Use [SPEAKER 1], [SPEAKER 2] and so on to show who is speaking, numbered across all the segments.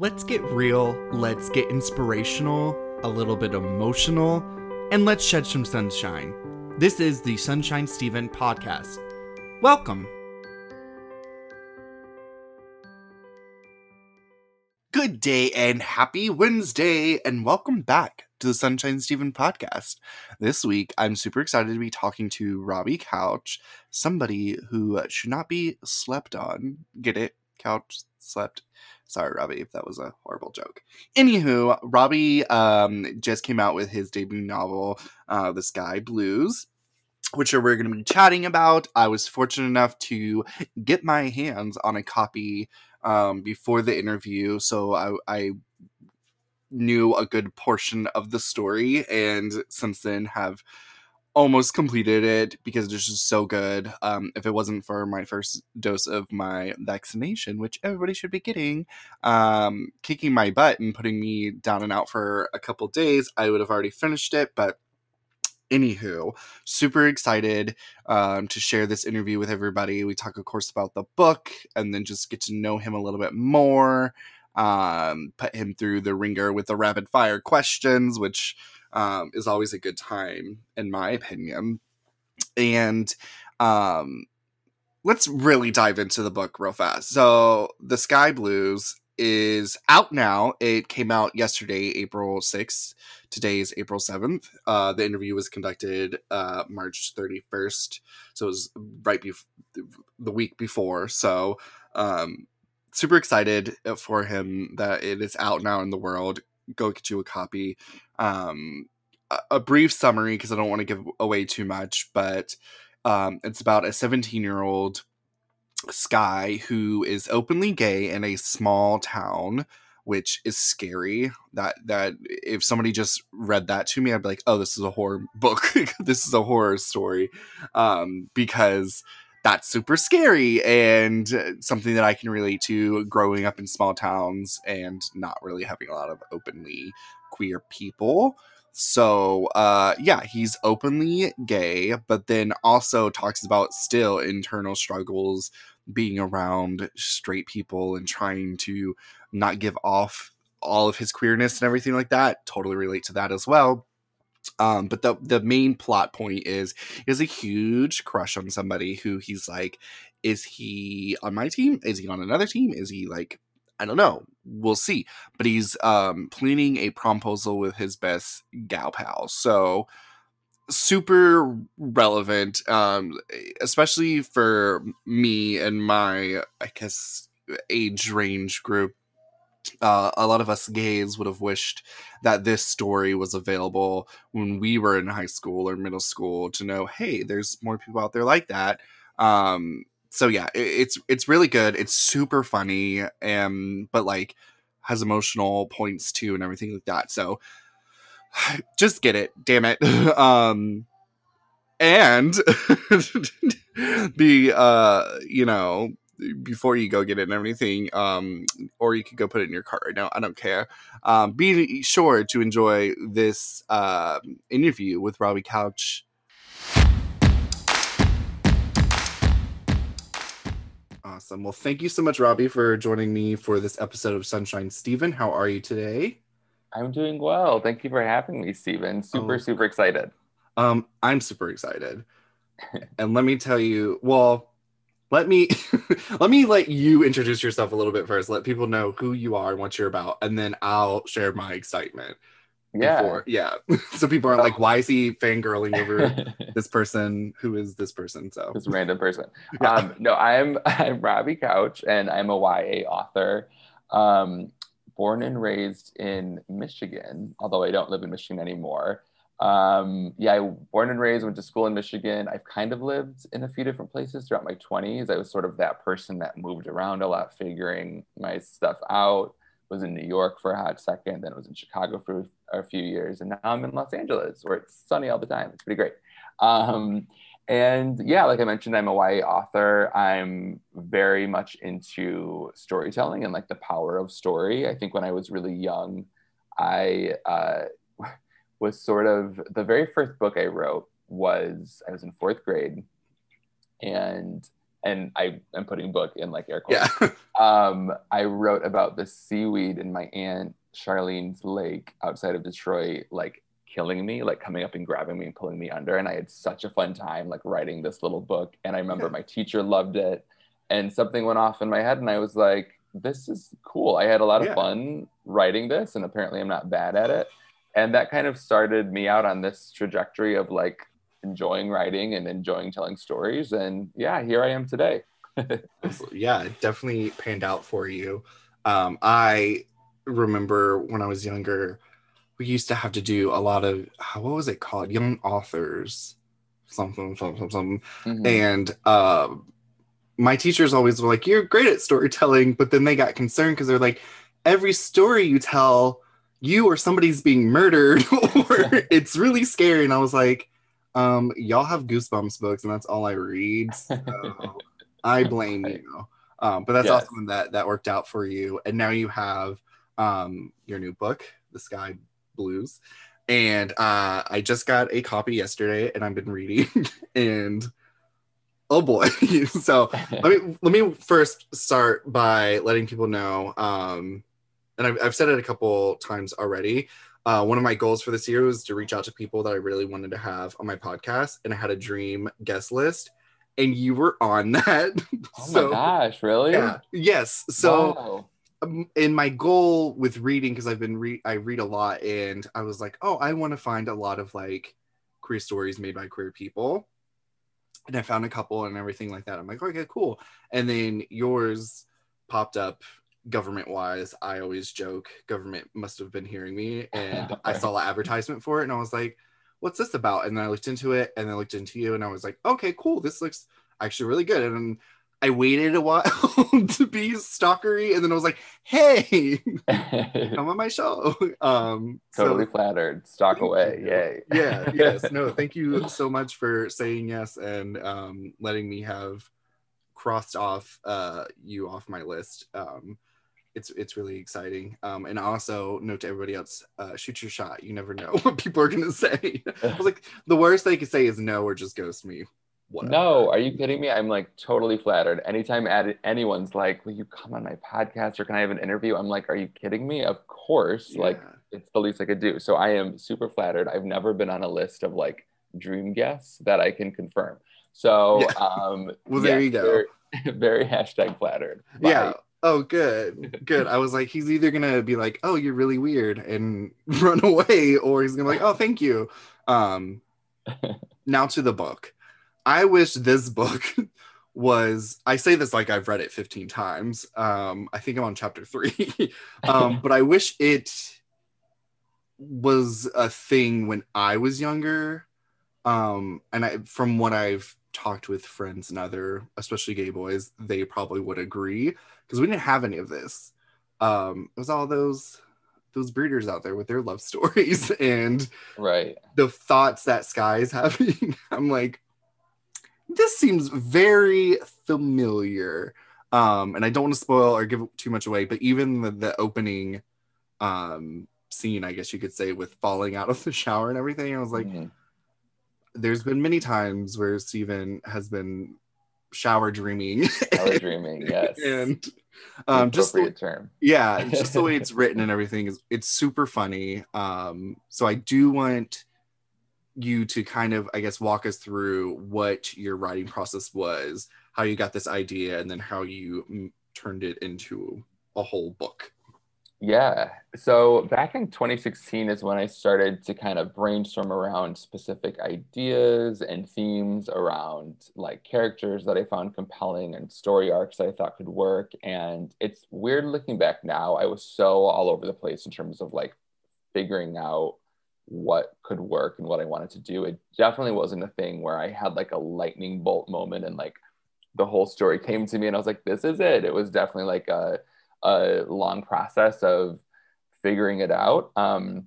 [SPEAKER 1] Let's get real, let's get inspirational, a little bit emotional, and let's shed some sunshine. This is the Sunshine Steven podcast. Welcome. Good day and happy Wednesday, and welcome back to the Sunshine Steven podcast. This week, I'm super excited to be talking to Robbie Couch, somebody who should not be slept on. Get it? Couch slept. Sorry, Robbie, if that was a horrible joke. Anywho, Robbie um, just came out with his debut novel, uh, The Sky Blues which we're going to be chatting about. I was fortunate enough to get my hands on a copy um, before the interview, so I, I knew a good portion of the story, and since then have almost completed it because it's just so good. Um, if it wasn't for my first dose of my vaccination, which everybody should be getting, um, kicking my butt and putting me down and out for a couple days, I would have already finished it, but anywho super excited um, to share this interview with everybody we talk of course about the book and then just get to know him a little bit more um, put him through the ringer with the rapid fire questions which um, is always a good time in my opinion and um, let's really dive into the book real fast so the sky blues is out now it came out yesterday april 6th Today is April 7th. Uh, the interview was conducted uh, March 31st. So it was right before the week before. So um, super excited for him that it is out now in the world. Go get you a copy. Um, a, brief summary because I don't want to give away too much, but um, it's about a 17 year old Sky who is openly gay in a small town which is scary. That that if somebody just read that to me, I'd be like, oh, this is a horror book. this is a horror story, um, because that's super scary and something that I can relate to growing up in small towns and not really having a lot of openly queer people. So, uh, yeah, he's openly gay, but then also talks about still internal struggles being around straight people and trying to not give off all of his queerness and everything like that. Totally relate to that as well. Um, but the the main plot point is is a huge crush on somebody who he's like, is he on my team? Is he on another team? Is he like, I don't know. We'll see. But he's um planning a promposal with his best gal pal. So super relevant, um, especially for me and my I guess age range group uh, a lot of us gays would have wished that this story was available when we were in high school or middle school to know hey there's more people out there like that. Um, so yeah it, it's it's really good. It's super funny and but like has emotional points too and everything like that. So just get it. Damn it. Um and the uh you know before you go get it and everything, um, or you could go put it in your cart right now. I don't care. Um, be sure to enjoy this uh, interview with Robbie Couch. Awesome. Well, thank you so much, Robbie, for joining me for this episode of Sunshine Steven. How are you today?
[SPEAKER 2] I'm doing well. Thank you for having me, Steven. Super, oh. super excited.
[SPEAKER 1] Um, I'm super excited. and let me tell you, well, let me let me let you introduce yourself a little bit first. Let people know who you are and what you're about and then i'll share my excitement
[SPEAKER 2] yeah before,
[SPEAKER 1] yeah. so people aren't like why is he fangirling over this person? Who is this person? So
[SPEAKER 2] this random person. Yeah. um no i'm i'm robbie couch and i'm a ya author. Um born and raised in michigan although i don't live in michigan anymore um, yeah, I born and raised, went to school in Michigan. I've kind of lived in a few different places throughout my 20s. I was sort of that person that moved around a lot, figuring my stuff out. Was in New York for a hot second, then was in Chicago for a few years, and now I'm in Los Angeles, where it's sunny all the time. It's pretty great. Um, and yeah, like I mentioned, I'm a YA author. I'm very much into storytelling and like the power of story. I think when I was really young, I uh, was sort of the very first book I wrote was I was in fourth grade and and I am putting book in like air quotes.
[SPEAKER 1] Yeah.
[SPEAKER 2] um, I wrote about the seaweed in my aunt Charlene's lake outside of Detroit, like killing me, like coming up and grabbing me and pulling me under. And I had such a fun time like writing this little book. And I remember my teacher loved it. And something went off in my head, and I was like, this is cool. I had a lot of
[SPEAKER 1] Yeah.
[SPEAKER 2] fun writing this, and apparently I'm not bad at it. And that kind of started me out on this trajectory of like enjoying writing and enjoying telling stories. And yeah, here I am today.
[SPEAKER 1] yeah, it definitely panned out for you. Um, I remember when I was younger, we used to have to do a lot of what was it called? Young authors, something, something, something.
[SPEAKER 2] Mhm.
[SPEAKER 1] And um, my teachers always were like, "You're great at storytelling," but then they got concerned because they're like, "Every story you tell, you or somebody's being murdered, or it's really scary." And I was like, um, "Y'all have Goosebumps books, and that's all I read." So I blame you. Um, but that's
[SPEAKER 2] Yes.
[SPEAKER 1] awesome that that worked out for you, and now you have um, your new book, The Sky Blues, and uh, I just got a copy yesterday, and I've been reading, and oh boy! so let me let me first start by letting people know, um, and I've, I've said it a couple times already. Uh, one of my goals for this year was to reach out to people that I really wanted to have on my podcast, and I had a dream guest list, and you were on that.
[SPEAKER 2] oh
[SPEAKER 1] So,
[SPEAKER 2] my gosh, really?
[SPEAKER 1] Yeah. Yes. So
[SPEAKER 2] Wow.
[SPEAKER 1] um, in my goal with reading because i've been re- i read a lot and i was like oh i want to find a lot of like queer stories made by queer people and i found a couple and everything like that i'm like okay cool and then yours popped up government wise i always joke government must have been hearing me and i saw the advertisement for it and i was like what's this about and then i looked into it and then I looked into you and i was like okay cool this looks actually really good and I waited a while to be stalkery, and then I was like, "Hey, come on my show." Um, so-
[SPEAKER 2] totally flattered. Stock
[SPEAKER 1] Thank
[SPEAKER 2] away.
[SPEAKER 1] you.
[SPEAKER 2] Yay.
[SPEAKER 1] yeah, yes, no, thank you so much for saying yes and um, letting me have crossed off uh, you off my list. Um, it's it's really exciting. Um, and also note to everybody else: uh, shoot your shot. You never know what people are gonna say. I was like, the worst they could say is no or just ghost me. Whatever.
[SPEAKER 2] No, are you kidding me? I'm like totally flattered. Anytime ad- anyone's like, "Will you come on my podcast or can I have an interview?" I'm like, "Are you kidding me?" Of course. Like it's the least I could do. So I am super flattered. I've never been on a list of like dream guests that I can confirm. So
[SPEAKER 1] Yeah.
[SPEAKER 2] um
[SPEAKER 1] Well, there
[SPEAKER 2] yes,
[SPEAKER 1] you go.
[SPEAKER 2] Very, very hashtag flattered.
[SPEAKER 1] Yeah. Oh, good. Good. I was like, he's either gonna be like, "Oh, you're really weird," and run away, or he's gonna be like, "Oh, thank you." Um, now to the book. I wish this book was. I say this like I've read it 15 times. Um, I think I'm on chapter three. um, but I wish it was a thing when I was younger. Um, and I, from what I've talked with friends and other, especially gay boys, they probably would agree because we didn't have any of this. Um, it was all those those breeders out there with their love stories and
[SPEAKER 2] right.
[SPEAKER 1] the thoughts that Sky is having. I'm like, this seems very familiar. Um, and I don't want to spoil or give too much away, but even the, the opening um scene, I guess you could say, with falling out of the shower and everything, I was like,
[SPEAKER 2] Mhm.
[SPEAKER 1] There's been many times where Steven has been shower dreaming.
[SPEAKER 2] Was dreaming. Yes.
[SPEAKER 1] and um just the,
[SPEAKER 2] term.
[SPEAKER 1] yeah just the way it's written and everything is it's super funny um so i do want you to kind of i guess walk us through what your writing process was how you got this idea and then how you mm, turned it into a whole book
[SPEAKER 2] Yeah. So back in 2016 is when I started to kind of brainstorm around specific ideas and themes around like characters that I found compelling and story arcs that I thought could work. And it's weird looking back now. I was so all over the place in terms of like figuring out what could work and what I wanted to do. It definitely wasn't a thing where I had like a lightning bolt moment and like the whole story came to me and I was like, this is it. It was definitely like a a long process of figuring it out. Um,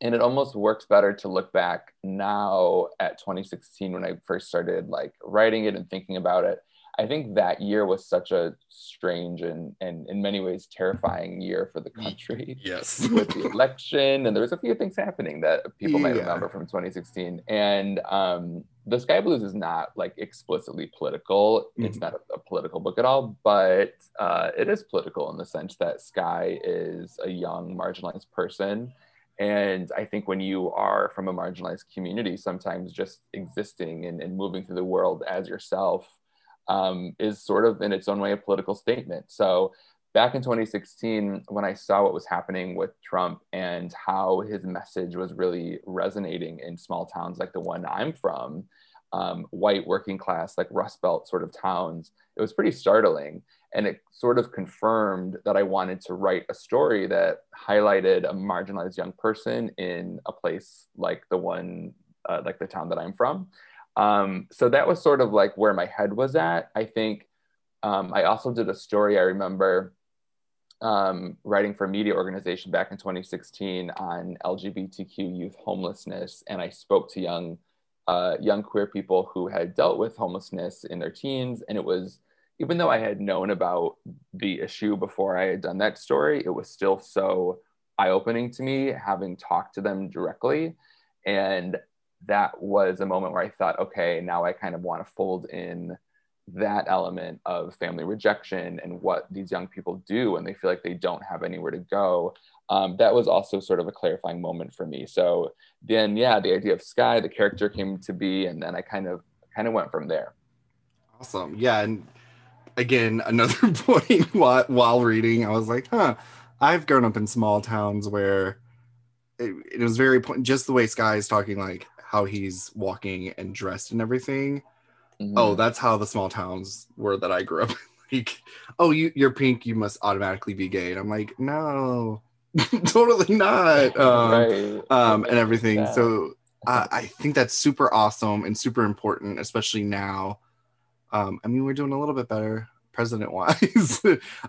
[SPEAKER 2] and it almost works better to look back now at 2016 when I first started like writing it and thinking about it. I think that year was such a strange and, and in many ways terrifying year for the country.
[SPEAKER 1] Yes.
[SPEAKER 2] with the election, and there was a few things happening that people might
[SPEAKER 1] Yeah.
[SPEAKER 2] remember from 2016. And um, the Sky Blues is not like explicitly political. It's
[SPEAKER 1] Mhm.
[SPEAKER 2] not a, a political book at all, but uh, it is political in the sense that Sky is a young marginalized person. And I think when you are from a marginalized community, sometimes just existing and, and moving through the world as yourself um, is sort of in its own way a political statement. So back in 2016, when I saw what was happening with Trump and how his message was really resonating in small towns like the one I'm from, um, white working class, like Rust Belt sort of towns, it was pretty startling. And it sort of confirmed that I wanted to write a story that highlighted a marginalized young person in a place like the one, uh, like the town that I'm from. Um, so that was sort of like where my head was at. I think um, I also did a story I remember um, writing for a media organization back in 2016 on LGBTQ youth homelessness, and I spoke to young uh, young queer people who had dealt with homelessness in their teens, and it was even though I had known about the issue before I had done that story, it was still so eye opening to me having talked to them directly, and that was a moment where I thought, okay, now I kind of want to fold in that element of family rejection and what these young people do when they feel like they don't have anywhere to go. Um, that was also sort of a clarifying moment for me. So then, yeah, the idea of Sky, the character came to be, and then I kind of kind of went from there.
[SPEAKER 1] Awesome. Yeah, and again, another point while, while reading, I was like, huh, I've grown up in small towns where it, it was very just the way Sky is talking, like how he's walking and dressed and everything.
[SPEAKER 2] Mhm.
[SPEAKER 1] Oh, that's how the small towns were that I grew up. in. like, oh, you you're pink, you must automatically be gay. And I'm like, no, totally not. Um,
[SPEAKER 2] right.
[SPEAKER 1] um, and everything.
[SPEAKER 2] Yeah.
[SPEAKER 1] So uh, I think that's super awesome and super important, especially now. Um, I mean, we're doing a little bit better president wise.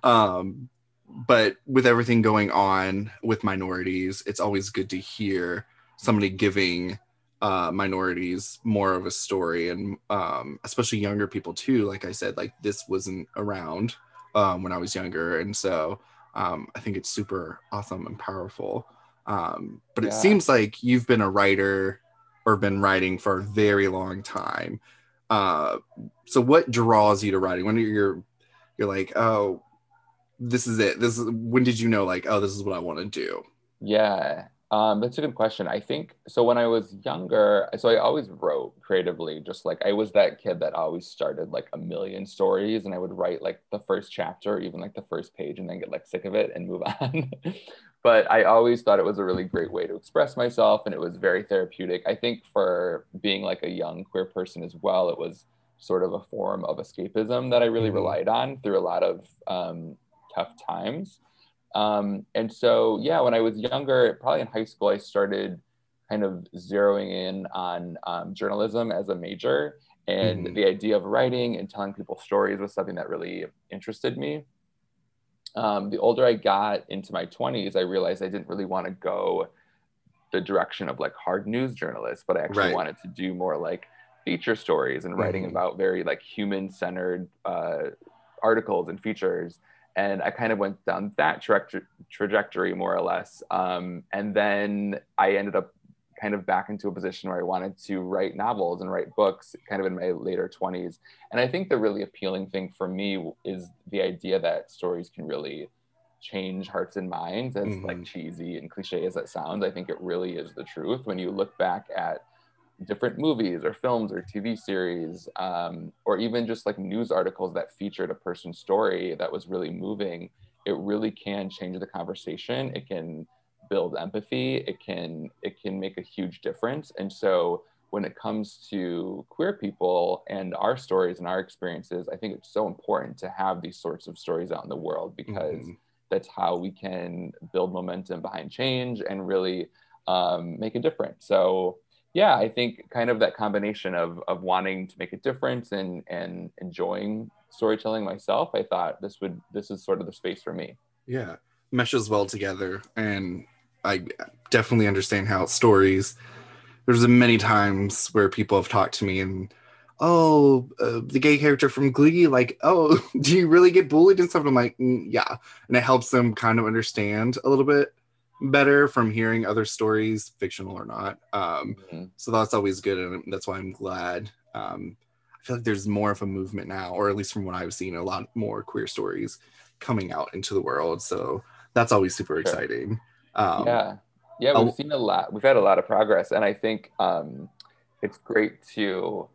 [SPEAKER 1] um, but with everything going on with minorities, it's always good to hear somebody giving uh, minorities more of a story and um, especially younger people too. Like I said, like this wasn't around um, when I was younger. And so um, I think it's super awesome and powerful. Um, but it seems like you've been a writer or been writing for a very long time. Uh, so what draws you to writing? When you're you're like, oh, this is it. This is when did you know like, oh, this is what I want to do?
[SPEAKER 2] Yeah, um, that's a good question. I think so. When I was younger, so I always wrote creatively, just like I was that kid that always started like a million stories, and I would write like the first chapter, or even like the first page, and then get like sick of it and move on. but I always thought it was a really great way to express myself, and it was very therapeutic. I think for being like a young queer person as well, it was sort of a form of escapism that I really
[SPEAKER 1] Mhm.
[SPEAKER 2] relied on through a lot of um, tough times. Um, and so, yeah, when I was younger, probably in high school, I started kind of zeroing in on um, journalism as a major. And
[SPEAKER 1] Mhm.
[SPEAKER 2] the idea of writing and telling people stories was something that really interested me. Um, the older I got into my 20s, I realized I didn't really want to go the direction of like hard news journalists, but I actually
[SPEAKER 1] Right.
[SPEAKER 2] wanted to do more like feature stories and writing
[SPEAKER 1] Mhm.
[SPEAKER 2] about very like human centered uh, articles and features and I kind of went down that tra- trajectory more or less. Um, and then I ended up kind of back into a position where I wanted to write novels and write books kind of in my later 20s. And I think the really appealing thing for me is the idea that stories can really change hearts and minds as
[SPEAKER 1] Mhm.
[SPEAKER 2] like cheesy and cliche as that sounds i think it really is the truth when you look back at different movies or films or tv series um, or even just like news articles that featured a person's story that was really moving it really can change the conversation it can build empathy it can it can make a huge difference and so when it comes to queer people and our stories and our experiences i think it's so important to have these sorts of stories out in the world because
[SPEAKER 1] Mhm.
[SPEAKER 2] that's how we can build momentum behind change and really um, make a difference. So yeah, I think kind of that combination of of wanting to make a difference and and enjoying storytelling myself, I thought this would this is sort of the space for me.
[SPEAKER 1] yeah meshes well together and i definitely understand how stories there's many times where people have talked to me and oh, uh, the gay character from Glee, like, oh, do you really get bullied and stuff? I'm like, mm, yeah. And it helps them kind of understand a little bit better from hearing other stories, fictional or not. Um, mm-hmm. So that's always good. And that's why I'm glad. Um, I feel like there's more of a movement now, or at least from what I've seen, a lot more queer stories coming out into the world. So that's always super sure. exciting.
[SPEAKER 2] Um, yeah. Yeah, we've seen a lot. We've had a lot of progress. And I think um, it's great to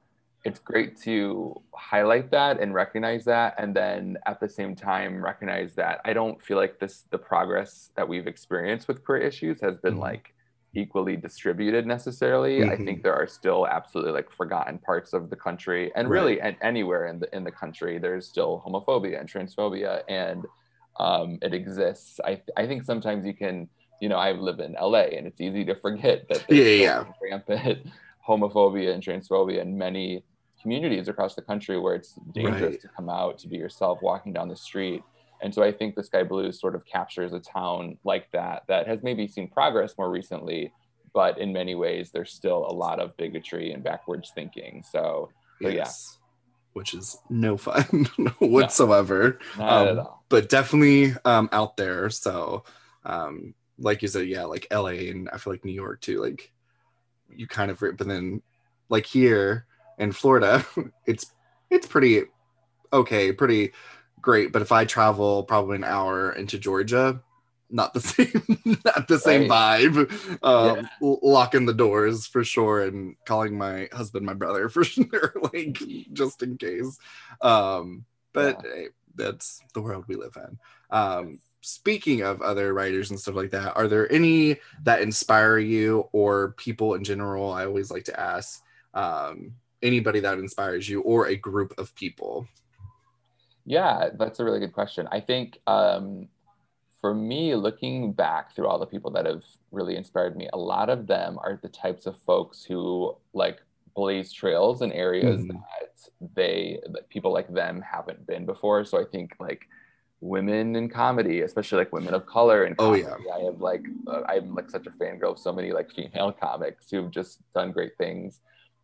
[SPEAKER 2] it's great to highlight that and recognize that and then at the same time recognize that i don't feel like this the progress that we've experienced with queer issues has been mm-hmm. like equally distributed necessarily mm-hmm. i think there are still absolutely like forgotten parts of the country and really right. anywhere in the in the country there's still homophobia and transphobia and um, it exists I, I think sometimes you can you know i live in la and it's easy to forget that
[SPEAKER 1] yeah, yeah.
[SPEAKER 2] rampant homophobia and transphobia in many communities across the country where it's dangerous right. to come out to be yourself walking down the street. And so I think the Sky Blues sort of captures a town like that that has maybe seen progress more recently, but in many ways there's still a lot of bigotry and backwards thinking. So, so yes. yeah.
[SPEAKER 1] Which is no fun whatsoever.
[SPEAKER 2] No, not um, at all.
[SPEAKER 1] But definitely um, out there. So um, like you said, yeah, like LA and I feel like New York too. Like you kind of but then like here in Florida, it's it's pretty okay, pretty great. But if I travel probably an hour into Georgia, not the same, not the same right. vibe. Um, yeah. locking the doors for sure, and calling my husband my brother for sure, like just in case. Um, but yeah. hey, that's the world we live in. Um, speaking of other writers and stuff like that, are there any that inspire you or people in general? I always like to ask. Um, anybody that inspires you or a group of people?
[SPEAKER 2] Yeah, that's a really good question. I think um, for me, looking back through all the people that have really inspired me, a lot of them are the types of folks who like blaze trails in areas mm. that they that people like them haven't been before. So I think like women in comedy, especially like women of color and
[SPEAKER 1] oh yeah,
[SPEAKER 2] I have like uh, I'm like such a fangirl of so many like female comics who've just done great things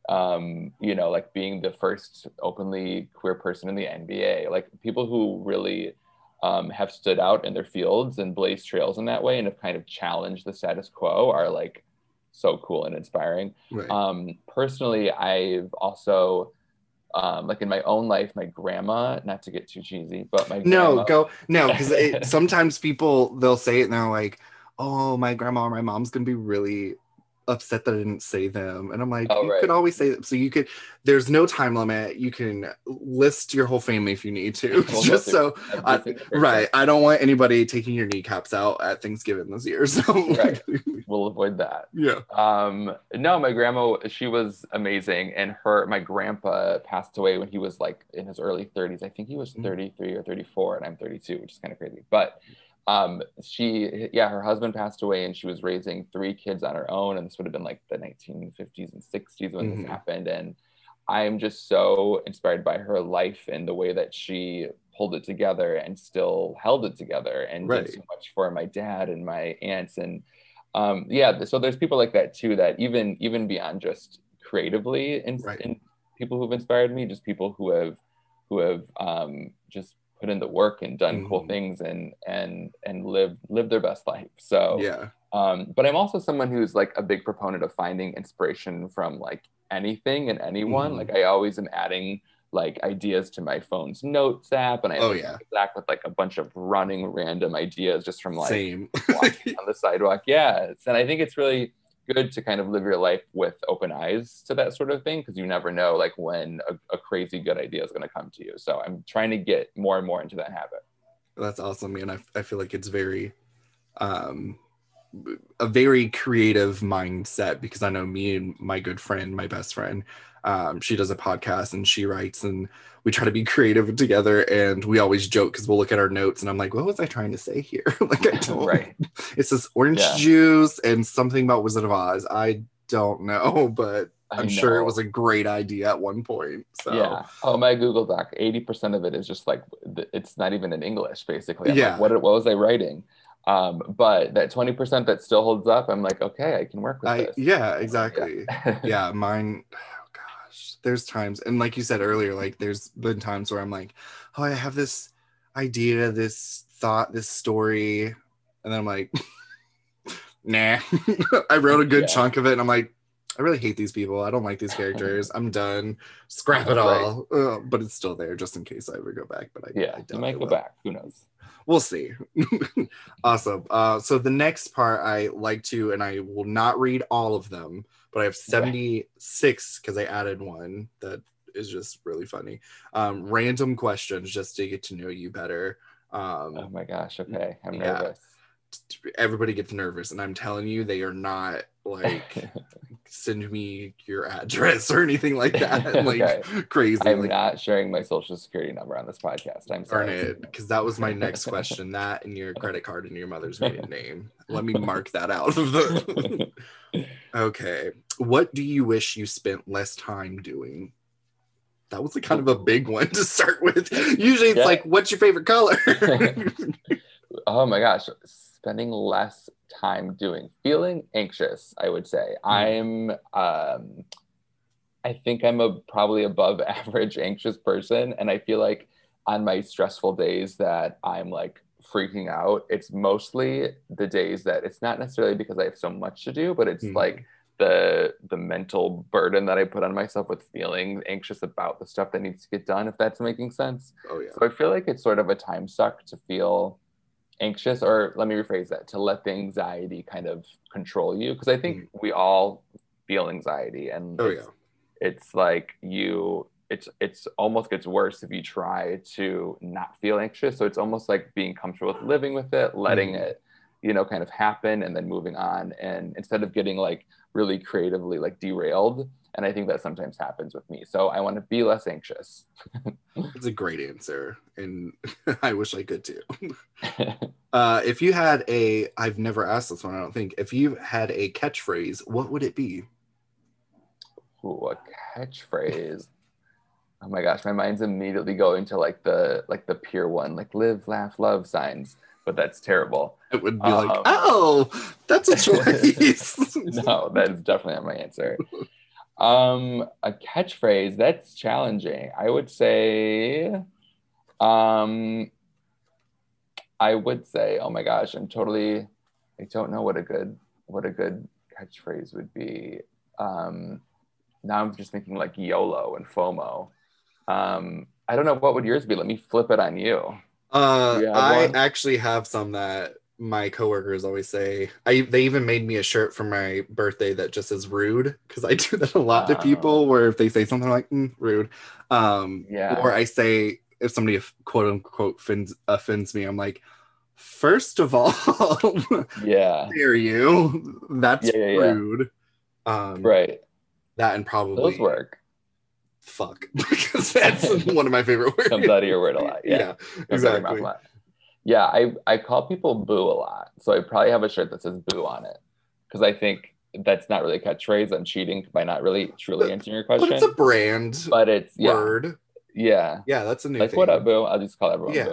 [SPEAKER 2] um, you know, like being the first openly queer person in the NBA, like people who really um, have stood out in their fields and blazed trails in that way and have kind of challenged the status quo are like so cool and inspiring. Right. Um, personally, I've also um, like in my own life, my grandma, not to get too cheesy, but my
[SPEAKER 1] grandma, no, go no, because sometimes people they'll say it and they're like, "Oh, my grandma or my mom's gonna be really upset that I didn't say them. And I'm like, oh, you right. could always say them. So you could, there's no time limit. You can list your whole family if you need to. Just so, I, right. I don't want anybody taking your kneecaps out at Thanksgiving this year. So
[SPEAKER 2] right. we'll avoid that.
[SPEAKER 1] Yeah.
[SPEAKER 2] Um, no, my grandma, she was amazing. And her, my grandpa passed away when he was like in his early 30s. I think he was mm. 33 or 34 and I'm 32, which is kind of crazy. But um, she, yeah, her husband passed away and she was raising three kids on her own. And this would have been like the 1950s and 60s when mm-hmm. this happened. And I am just so inspired by her life and the way that she pulled it together and still held it together and right. did so much for my dad and my aunts. And um, yeah, so there's people like that too, that even, even beyond just creatively and, right. people who've inspired me, just people who have, who have um, just put in the work and done mm-hmm. cool things and and and live live their best life so
[SPEAKER 1] yeah
[SPEAKER 2] um but i'm also someone who's like a big proponent of finding inspiration from like anything and anyone mm-hmm. like i always am adding like ideas to my phone's notes app and i
[SPEAKER 1] oh yeah
[SPEAKER 2] back with like a bunch of running random ideas just from like
[SPEAKER 1] Same.
[SPEAKER 2] on the sidewalk yeah and i think it's really good to kind of live your life with open eyes to that sort of thing because you never know like when a, a crazy good idea is going to come to you. So I'm trying to get more and more into that habit.
[SPEAKER 1] That's awesome, man. I, I feel like it's very, um, a very creative mindset because I know me and my good friend, my best friend, um, she does a podcast and she writes and we try to be creative together and we always joke because we'll look at our notes and I'm like, what was I trying to say here? like I don't
[SPEAKER 2] right.
[SPEAKER 1] It says orange yeah. juice and something about Wizard of Oz. I don't know, but I'm sure it was a great idea at one point. So
[SPEAKER 2] yeah. Oh, my Google Doc, 80% of it is just like it's not even in English, basically. I'm
[SPEAKER 1] yeah.
[SPEAKER 2] Like, what, what was I writing? Um, but that 20% that still holds up, I'm like, okay, I can work with
[SPEAKER 1] I,
[SPEAKER 2] this.
[SPEAKER 1] Yeah, exactly. Yeah, yeah mine there's times, and like you said earlier, like there's been times where I'm like, oh, I have this idea, this thought, this story, and then I'm like, nah. I wrote a good
[SPEAKER 2] Yeah.
[SPEAKER 1] chunk of it, and I'm like, I really hate these people. I don't like these characters. I'm done. Scrap it
[SPEAKER 2] Right.
[SPEAKER 1] all. Uh, but it's still there just in case I ever go back. But I,
[SPEAKER 2] Yeah,
[SPEAKER 1] I doubt
[SPEAKER 2] might go back. Who knows?
[SPEAKER 1] We'll see. awesome. Uh, so the next part I like to, and I will not read all of them, but I have 76 because I added one that is just really funny. Um, random questions just to get to know you better. Um,
[SPEAKER 2] Oh my gosh. Okay, I'm
[SPEAKER 1] Yeah.
[SPEAKER 2] nervous.
[SPEAKER 1] everybody gets nervous, and I'm telling you, they are not like send me your address or anything like that. Like
[SPEAKER 2] Okay.
[SPEAKER 1] crazy.
[SPEAKER 2] I'm
[SPEAKER 1] like,
[SPEAKER 2] not sharing my social security number on this podcast. I'm
[SPEAKER 1] Darn
[SPEAKER 2] sorry.
[SPEAKER 1] it, because that was my next question. That and your credit card and your mother's maiden name. Let me mark that out of the. okay, what do you wish you spent less time doing? That was a kind of a big one to start with. Usually, it's
[SPEAKER 2] Yeah.
[SPEAKER 1] like, "What's your favorite color?"
[SPEAKER 2] oh my gosh, spending less time doing, feeling anxious. I would say
[SPEAKER 1] Hmm.
[SPEAKER 2] I'm. Um, I think I'm a probably above average anxious person, and I feel like on my stressful days that I'm like freaking out. It's mostly the days that it's not necessarily because I have so much to do, but it's
[SPEAKER 1] Mhm.
[SPEAKER 2] like the the mental burden that I put on myself with feeling anxious about the stuff that needs to get done. If that's making sense.
[SPEAKER 1] oh yeah.
[SPEAKER 2] So I feel like it's sort of a time suck to feel anxious, or let me rephrase that, to let the anxiety kind of control you. Because I think we all feel anxiety, and
[SPEAKER 1] Oh
[SPEAKER 2] it's,
[SPEAKER 1] yeah.
[SPEAKER 2] it's like you, it's it's almost gets worse if you try to not feel anxious. So it's almost like being comfortable with living with it, letting
[SPEAKER 1] Mhm.
[SPEAKER 2] it, you know, kind of happen, and then moving on. And instead of getting like really creatively like derailed. And I think that sometimes happens with me. So I want to be less anxious.
[SPEAKER 1] It's a great answer, and I wish I could too. Uh, if you had a, I've never asked this one. I don't think. If you had a catchphrase, what would it be?
[SPEAKER 2] Ooh, a catchphrase. Oh my gosh, my mind's immediately going to like the like the pure one, like live, laugh, love signs. But that's terrible.
[SPEAKER 1] It would be like,
[SPEAKER 2] Um,
[SPEAKER 1] oh, that's a choice.
[SPEAKER 2] No, that is definitely not my answer. Um, a catchphrase that's challenging. I would say, um, I would say, oh my gosh, I'm totally. I don't know what a good what a good catchphrase would be. Um, now I'm just thinking like YOLO and FOMO. Um, I don't know what would yours be. Let me flip it on you.
[SPEAKER 1] Uh,
[SPEAKER 2] You
[SPEAKER 1] I
[SPEAKER 2] one?
[SPEAKER 1] actually have some that my coworkers always say. I they even made me a shirt for my birthday that just says "rude" because I do that a lot to
[SPEAKER 2] Oh.
[SPEAKER 1] people. Where if they say something like mm, "rude," um,
[SPEAKER 2] Yeah.
[SPEAKER 1] or I say if somebody quote unquote offends, offends me, I'm like, first of all,
[SPEAKER 2] Yeah.
[SPEAKER 1] dare you? That's
[SPEAKER 2] Yeah, yeah, yeah.
[SPEAKER 1] rude. Um,
[SPEAKER 2] Right.
[SPEAKER 1] That and probably
[SPEAKER 2] Those work.
[SPEAKER 1] fuck because that's one of my favorite words.
[SPEAKER 2] Comes out of your word a lot. Yeah.
[SPEAKER 1] yeah,
[SPEAKER 2] Comes out of your mouth
[SPEAKER 1] exactly.
[SPEAKER 2] Yeah, I, I call people boo a lot. So I probably have a shirt that says boo on it. Because I think that's not really a catchphrase. I'm cheating by not really truly answering your question.
[SPEAKER 1] But it's a brand
[SPEAKER 2] But it's yeah.
[SPEAKER 1] word.
[SPEAKER 2] Yeah.
[SPEAKER 1] Yeah, that's a new
[SPEAKER 2] Like
[SPEAKER 1] thing.
[SPEAKER 2] what up, boo? I'll just call everyone
[SPEAKER 1] Yeah.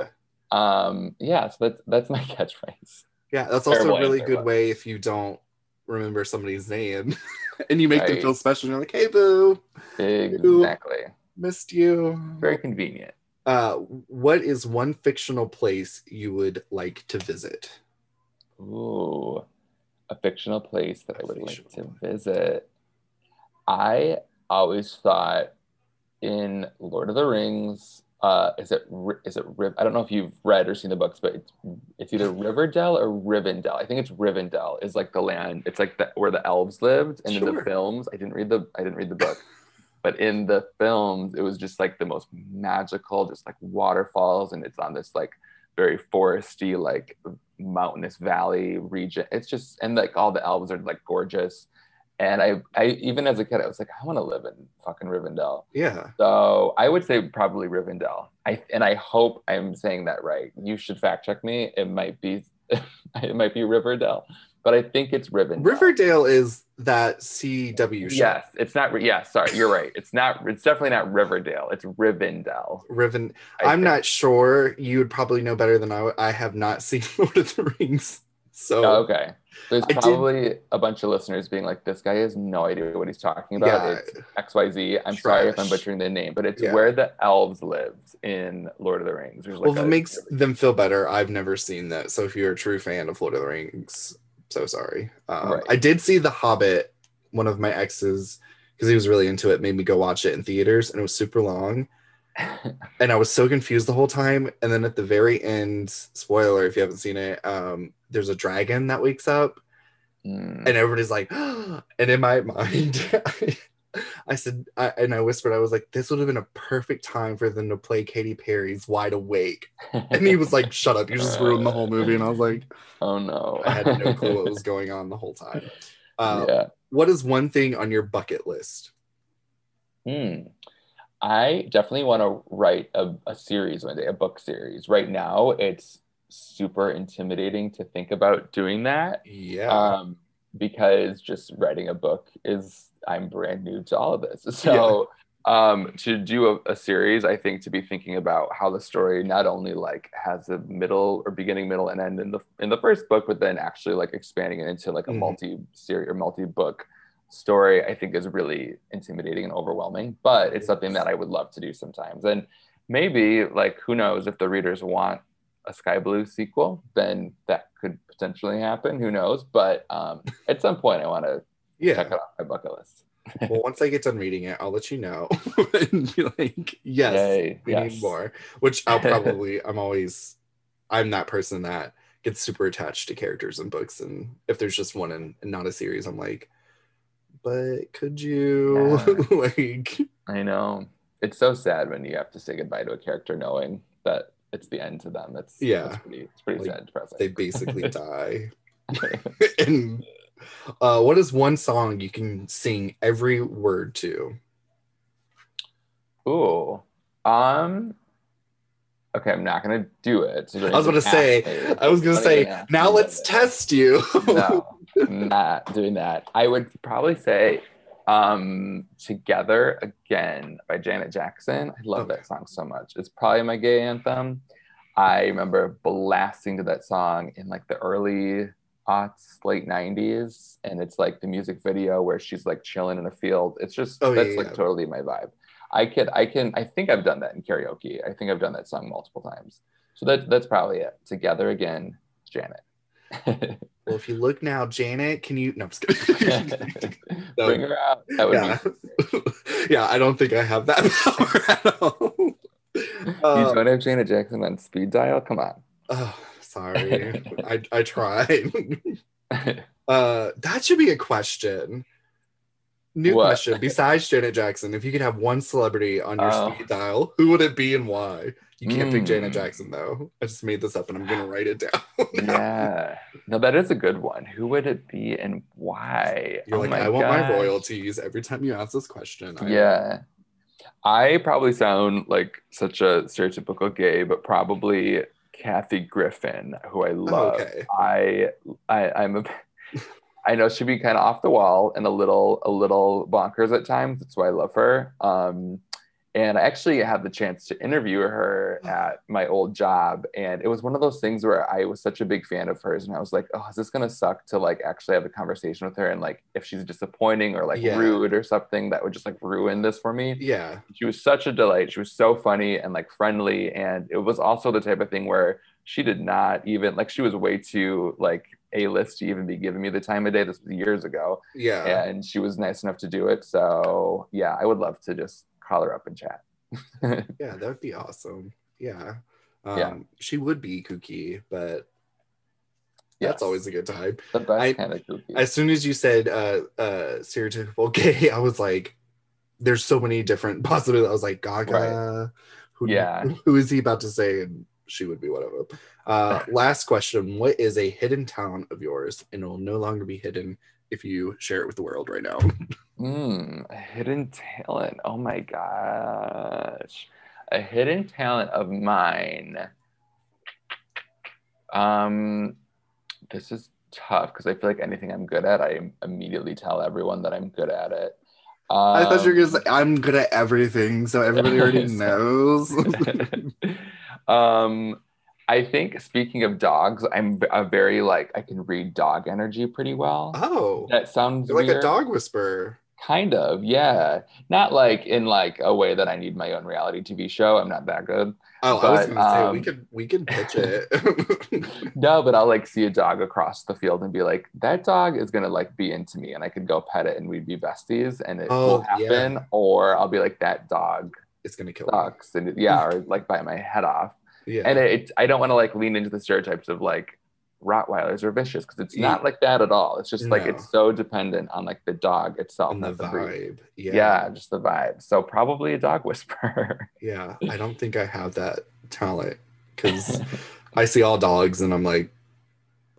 [SPEAKER 2] boo. Um, yeah, so that's that's my catchphrase.
[SPEAKER 1] Yeah, that's also
[SPEAKER 2] Terrible
[SPEAKER 1] a really good way if you don't remember somebody's name and you make them feel special. And you're like, hey, boo,
[SPEAKER 2] Exactly.
[SPEAKER 1] missed you.
[SPEAKER 2] Very convenient.
[SPEAKER 1] Uh, what is one fictional place you would like to visit?
[SPEAKER 2] Ooh, a fictional place that I
[SPEAKER 1] A
[SPEAKER 2] would like to visit. I always thought in Lord of the Rings, uh, is it is it Riv? I don't know if you've read or seen the books, but it's, it's either Riverdale or Rivendell. I think it's Rivendell is like the land. It's like the, where the elves lived, and in the films, I didn't read the I didn't read the book. But in the films, it was just like the most magical, just like waterfalls, and it's on this like very foresty, like mountainous valley region. It's just and like all the elves are like gorgeous. And I, I even as a kid, I was like, I want to live in fucking Rivendell.
[SPEAKER 1] Yeah.
[SPEAKER 2] So I would say probably Rivendell. I and I hope I'm saying that right. You should fact check me. It might be, it might be Riverdale, but I think it's Rivendell.
[SPEAKER 1] Riverdale is that CW show.
[SPEAKER 2] Yes, it's not. Yeah, sorry, you're right. It's not. It's definitely not Riverdale. It's Rivendell.
[SPEAKER 1] Riven.
[SPEAKER 2] I
[SPEAKER 1] I'm
[SPEAKER 2] think.
[SPEAKER 1] not sure. You would probably know better than I. would. I have not seen Lord of the Rings So
[SPEAKER 2] Oh, okay. There's
[SPEAKER 1] I did-
[SPEAKER 2] probably a bunch of listeners being like, "This guy has no idea what he's talking about."
[SPEAKER 1] yeah,
[SPEAKER 2] It's X Y Z. I'm sorry if I'm butchering the name, but it's
[SPEAKER 1] Yeah.
[SPEAKER 2] where the elves lived in Lord of the Rings. There's like
[SPEAKER 1] well,
[SPEAKER 2] a-
[SPEAKER 1] it makes them feel better, I've never seen that. So if you're a true fan of Lord of the Rings, so sorry. Um,
[SPEAKER 2] Right.
[SPEAKER 1] I did see The Hobbit. One of my exes, because he was really into it, made me go watch it in theaters, and it was super long. and I was so confused the whole time. And then at the very end, spoiler if you haven't seen it, um, there's a dragon that wakes up,
[SPEAKER 2] Mm.
[SPEAKER 1] and everybody's like, and in my mind, I, said, I, and I whispered, I was like, this would have been a perfect time for them to play Katy Perry's Wide Awake. And he was like, shut up, you just ruined the whole movie. And I was like,
[SPEAKER 2] "Oh no!"
[SPEAKER 1] I had no clue what was going on the whole time. Uh,
[SPEAKER 2] yeah.
[SPEAKER 1] What is one thing on your bucket list?
[SPEAKER 2] Hmm. I definitely want to write a, a series one day, a book series. Right now, it's super intimidating to think about doing that.
[SPEAKER 1] Yeah.
[SPEAKER 2] um, because just writing a book is I'm brand new to all of this. So um, to do a, a series, I think to be thinking about how the story not only like has a middle or beginning, middle, and end in the in the first book, but then actually like expanding it into like a
[SPEAKER 1] Mhm.
[SPEAKER 2] multi series or multi book story, I think is really intimidating and overwhelming. But it's something that I would love to do sometimes. And maybe like who knows if the readers want a Sky Blue sequel, then that could potentially happen. Who knows? But um, at some point, I want to
[SPEAKER 1] yeah.
[SPEAKER 2] check it off my bucket list.
[SPEAKER 1] well, once I get done reading it, I'll let you know and be like, yes,
[SPEAKER 2] Yay,
[SPEAKER 1] we
[SPEAKER 2] yes.
[SPEAKER 1] need more. Which I'll probably, I'm always, I'm that person that gets super attached to characters in books. And if there's just one and, and not a series, I'm like, but could you, like,
[SPEAKER 2] I know it's so sad when you have to say goodbye to a character knowing that it's the end to them. It's
[SPEAKER 1] Yeah.
[SPEAKER 2] it's pretty, it's pretty
[SPEAKER 1] Like,
[SPEAKER 2] sad, depressing.
[SPEAKER 1] they basically die? and uh, what is one song you can sing every word to?
[SPEAKER 2] Ooh, um, okay, I'm not gonna do it. So
[SPEAKER 1] I was gonna say, I was gonna say, now let's test you.
[SPEAKER 2] no, I'm not doing that. I would probably say um Together Again by Janet Jackson. I love
[SPEAKER 1] Okay.
[SPEAKER 2] that song so much. It's probably my gay anthem. I remember blasting to that song in like the early aughts, late 90s. And it's like the music video where she's like chilling in a field. It's just
[SPEAKER 1] Oh, yeah,
[SPEAKER 2] that's like
[SPEAKER 1] yeah.
[SPEAKER 2] totally my vibe. I could I can I think I've done that in karaoke. I think I've done that song multiple times. So that that's probably it. Together again, Janet.
[SPEAKER 1] Well, if you look now, Janet, can you? No, I'm just kidding. No.
[SPEAKER 2] Bring her out. That would
[SPEAKER 1] yeah.
[SPEAKER 2] be
[SPEAKER 1] yeah, I don't think I have that power at all.
[SPEAKER 2] you
[SPEAKER 1] Uh,
[SPEAKER 2] don't have Janet Jackson on speed dial? Come on.
[SPEAKER 1] oh, sorry. I, I tried. Uh, that should be a question. New
[SPEAKER 2] What?
[SPEAKER 1] question. Besides Janet Jackson, if you could have one celebrity on your
[SPEAKER 2] Oh.
[SPEAKER 1] speed dial, who would it be and why? You can't pick Janet
[SPEAKER 2] Mm.
[SPEAKER 1] Jackson though. I just made this up and I'm gonna write it down.
[SPEAKER 2] yeah. No, that is a good one. Who would it be and why?
[SPEAKER 1] You're
[SPEAKER 2] Oh
[SPEAKER 1] like, I want my royalties every time you ask this question. I-
[SPEAKER 2] Yeah. I probably sound like such a stereotypical gay, but probably Kathy Griffin, who I love.
[SPEAKER 1] Oh, okay.
[SPEAKER 2] I, I I'm a I know she'd be kind of off the wall and a little a little bonkers at times. That's why I love her. Um, and I actually had the chance to interview her oh. at my old job, and it was one of those things where I was such a big fan of hers, and I was like, "Oh, is this gonna suck to like actually have a conversation with her?" And like, if she's disappointing or like
[SPEAKER 1] Yeah.
[SPEAKER 2] rude or something, that would just like ruin this for me
[SPEAKER 1] Yeah.
[SPEAKER 2] she was such a delight. She was so funny and like friendly. And it was also the type of thing where she did not even like she was way too like a list to even be giving me the time of day. This was years ago.
[SPEAKER 1] Yeah.
[SPEAKER 2] And she was nice enough to do it. So yeah, I would love to just call her up and chat.
[SPEAKER 1] Yeah, that would be awesome. Yeah. Um,
[SPEAKER 2] Yeah.
[SPEAKER 1] She would be kooky, but
[SPEAKER 2] Yes.
[SPEAKER 1] that's always a good time.
[SPEAKER 2] the best
[SPEAKER 1] I-
[SPEAKER 2] kind of kooky.
[SPEAKER 1] As soon as you said uh, uh, stereotypical gay, I was like, there's so many different possibilities. I was like, Gaga.
[SPEAKER 2] Right.
[SPEAKER 1] Who,
[SPEAKER 2] Yeah.
[SPEAKER 1] Who is he about to say? And she would be one of them. Uh, last question What is a hidden talent of yours? And it will no longer be hidden if you share it with the world right now.
[SPEAKER 2] Mm, a hidden talent. Oh my gosh. A hidden talent of mine. Um, this is tough because I feel like anything I'm good at, I immediately tell everyone that I'm good at it. Um,
[SPEAKER 1] I thought you were going to say, I'm good at everything. So everybody already knows.
[SPEAKER 2] um, I think speaking of dogs, I'm a very like I can read dog energy pretty well.
[SPEAKER 1] Oh,
[SPEAKER 2] that sounds
[SPEAKER 1] like
[SPEAKER 2] weird.
[SPEAKER 1] a dog whisperer.
[SPEAKER 2] Kind of, yeah. Not like in like a way that I need my own reality TV show. I'm not that good.
[SPEAKER 1] Oh, I was gonna say we
[SPEAKER 2] um,
[SPEAKER 1] could we could pitch it.
[SPEAKER 2] No, but I'll like see a dog across the field and be like, that dog is gonna like be into me, and I could go pet it and we'd be besties, and it
[SPEAKER 1] Oh,
[SPEAKER 2] will happen. Or I'll be like, that dog
[SPEAKER 1] it's gonna kill me.
[SPEAKER 2] sucks, and yeah, or like bite my head off.
[SPEAKER 1] Yeah.
[SPEAKER 2] And it, I don't want to like lean into the stereotypes of like Rottweilers are vicious because it's not like that at all. It's just like it's so dependent on like the dog itself,
[SPEAKER 1] and the
[SPEAKER 2] the
[SPEAKER 1] vibe. Yeah.
[SPEAKER 2] Yeah. just the vibe. So probably a dog whisperer.
[SPEAKER 1] Yeah. I don't think I have that talent because I see all dogs and I'm like,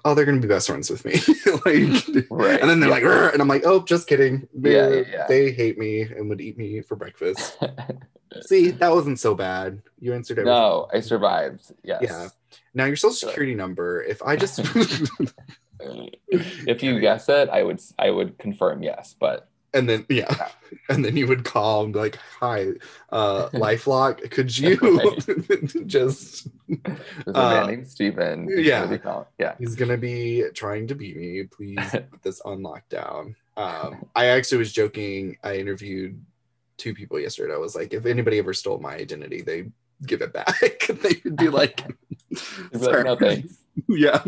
[SPEAKER 1] oh, they're gonna be best friends with me. like
[SPEAKER 2] Right,
[SPEAKER 1] and then they're
[SPEAKER 2] yeah.
[SPEAKER 1] like, and I'm like, oh, just kidding. They're-
[SPEAKER 2] yeah, yeah.
[SPEAKER 1] They hate me and would eat me for breakfast. See, that wasn't so bad. You answered everything.
[SPEAKER 2] no, I survived. Yes.
[SPEAKER 1] Yeah. Now your social security number, if I just
[SPEAKER 2] if you guess it, I would I would confirm yes, but
[SPEAKER 1] and then yeah, and then you would call and be like, "Hi, uh, LifeLock, could you just?"
[SPEAKER 2] there's a
[SPEAKER 1] Uh,
[SPEAKER 2] man named Steven.
[SPEAKER 1] yeah.
[SPEAKER 2] What do you call it? Yeah.
[SPEAKER 1] He's gonna be trying to beat me. Please put this on lockdown. Um, I actually was joking. I interviewed two people yesterday. I was like, if anybody ever stole my identity, they give it back. they would be like,
[SPEAKER 2] You'd like, no
[SPEAKER 1] yeah,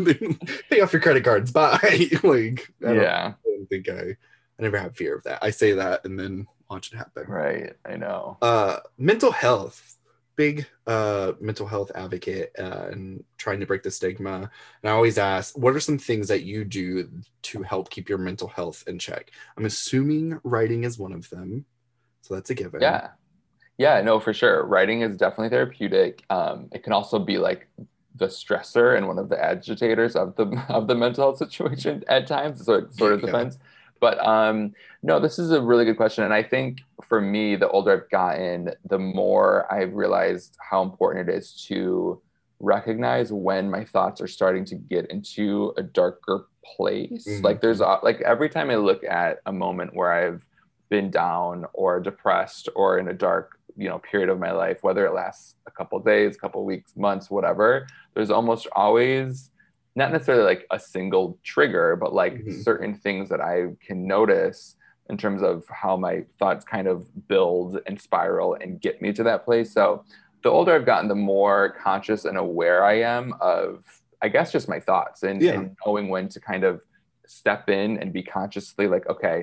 [SPEAKER 1] pay off your credit cards. Bye. like, I don't,
[SPEAKER 2] Yeah.
[SPEAKER 1] I don't think I, I never have fear of that. I say that and then watch it happen.
[SPEAKER 2] Right. I know.
[SPEAKER 1] Uh, mental health, big uh mental health advocate uh, and trying to break the stigma. And I always ask, what are some things that you do to help keep your mental health in check? I'm assuming writing is one of them, so that's a given.
[SPEAKER 2] Yeah. Yeah, no, for sure. Writing is definitely therapeutic. Um, it can also be like the stressor and one of the agitators of the of the mental health situation at times. So it sort of
[SPEAKER 1] Yeah.
[SPEAKER 2] depends. But um, no, this is a really good question. And I think for me, the older I've gotten, the more I've realized how important it is to recognize when my thoughts are starting to get into a darker place.
[SPEAKER 1] Mhm.
[SPEAKER 2] Like there's a- like every time I look at a moment where I've been down or depressed or in a dark you know period of my life whether it lasts a couple days a couple weeks months whatever there's almost always not necessarily like a single trigger but like
[SPEAKER 1] Mhm.
[SPEAKER 2] certain things that i can notice in terms of how my thoughts kind of build and spiral and get me to that place so the older i've gotten the more conscious and aware i am of i guess just my thoughts and,
[SPEAKER 1] Yeah.
[SPEAKER 2] and knowing when to kind of step in and be consciously like okay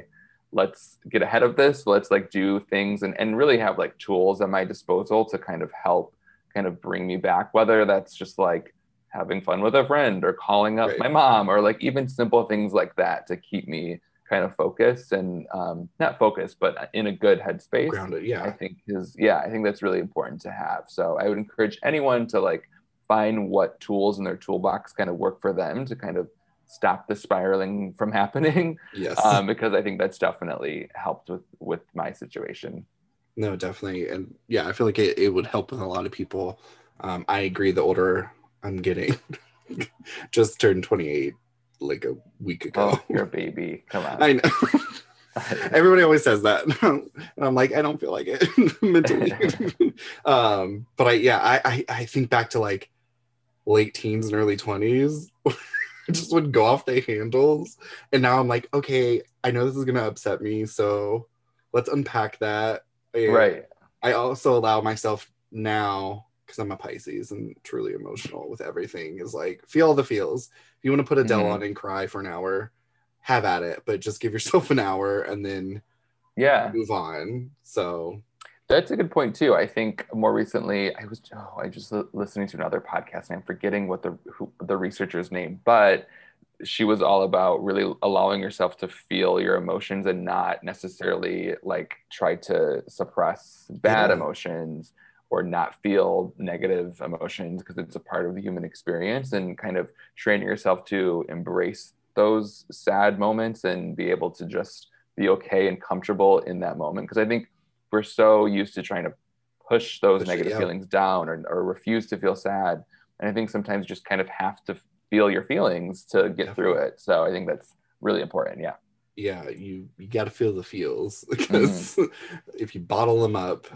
[SPEAKER 2] let's get ahead of this let's like do things and, and really have like tools at my disposal to kind of help kind of bring me back whether that's just like having fun with a friend or calling up
[SPEAKER 1] Right.
[SPEAKER 2] my mom or like even simple things like that to keep me kind of focused and um, not focused but in a good headspace
[SPEAKER 1] grounded. Yeah, I
[SPEAKER 2] think is yeah i think that's really important to have so i would encourage anyone to like find what tools in their toolbox kind of work for them to kind of stop the spiraling from happening
[SPEAKER 1] yes.
[SPEAKER 2] um, because I think that's definitely helped with with my situation.
[SPEAKER 1] No, definitely. And yeah, I feel like it, it would help with a lot of people. Um, I agree. The older I'm getting, just turned 28 like a week ago.
[SPEAKER 2] Oh, you're a baby. Come on.
[SPEAKER 1] I know. Everybody always says that. and I'm like, I don't feel like it mentally. um, but I, yeah, I, I, I think back to like late teens and early 20s. I just would go off the handles. And now I'm like, okay, I know this is going to upset me. So let's unpack that. And
[SPEAKER 2] right.
[SPEAKER 1] I also allow myself now because I'm a Pisces and truly emotional with everything is like feel the feels. If you want to put Adele
[SPEAKER 2] Mhm.
[SPEAKER 1] on and cry for an hour, have at it, but just give yourself an hour and then
[SPEAKER 2] Yeah,
[SPEAKER 1] move on. So
[SPEAKER 2] that's a good point too. I think more recently, I was oh, I just listening to another podcast, and I'm forgetting what the who, the researcher's name, but she was all about really allowing yourself to feel your emotions and not necessarily like try to suppress bad
[SPEAKER 1] Yeah.
[SPEAKER 2] emotions or not feel negative emotions because it's a part of the human experience and kind of training yourself to embrace those sad moments and be able to just be okay and comfortable in that moment because i think we're so used to trying to push those
[SPEAKER 1] Push it,
[SPEAKER 2] negative
[SPEAKER 1] yeah.
[SPEAKER 2] feelings down or, or refuse to feel sad. And i think sometimes you just kind of have to feel your feelings to get through it. So i think that's really important yeah.
[SPEAKER 1] Yeah, you you got to feel the feels because if you bottle them up,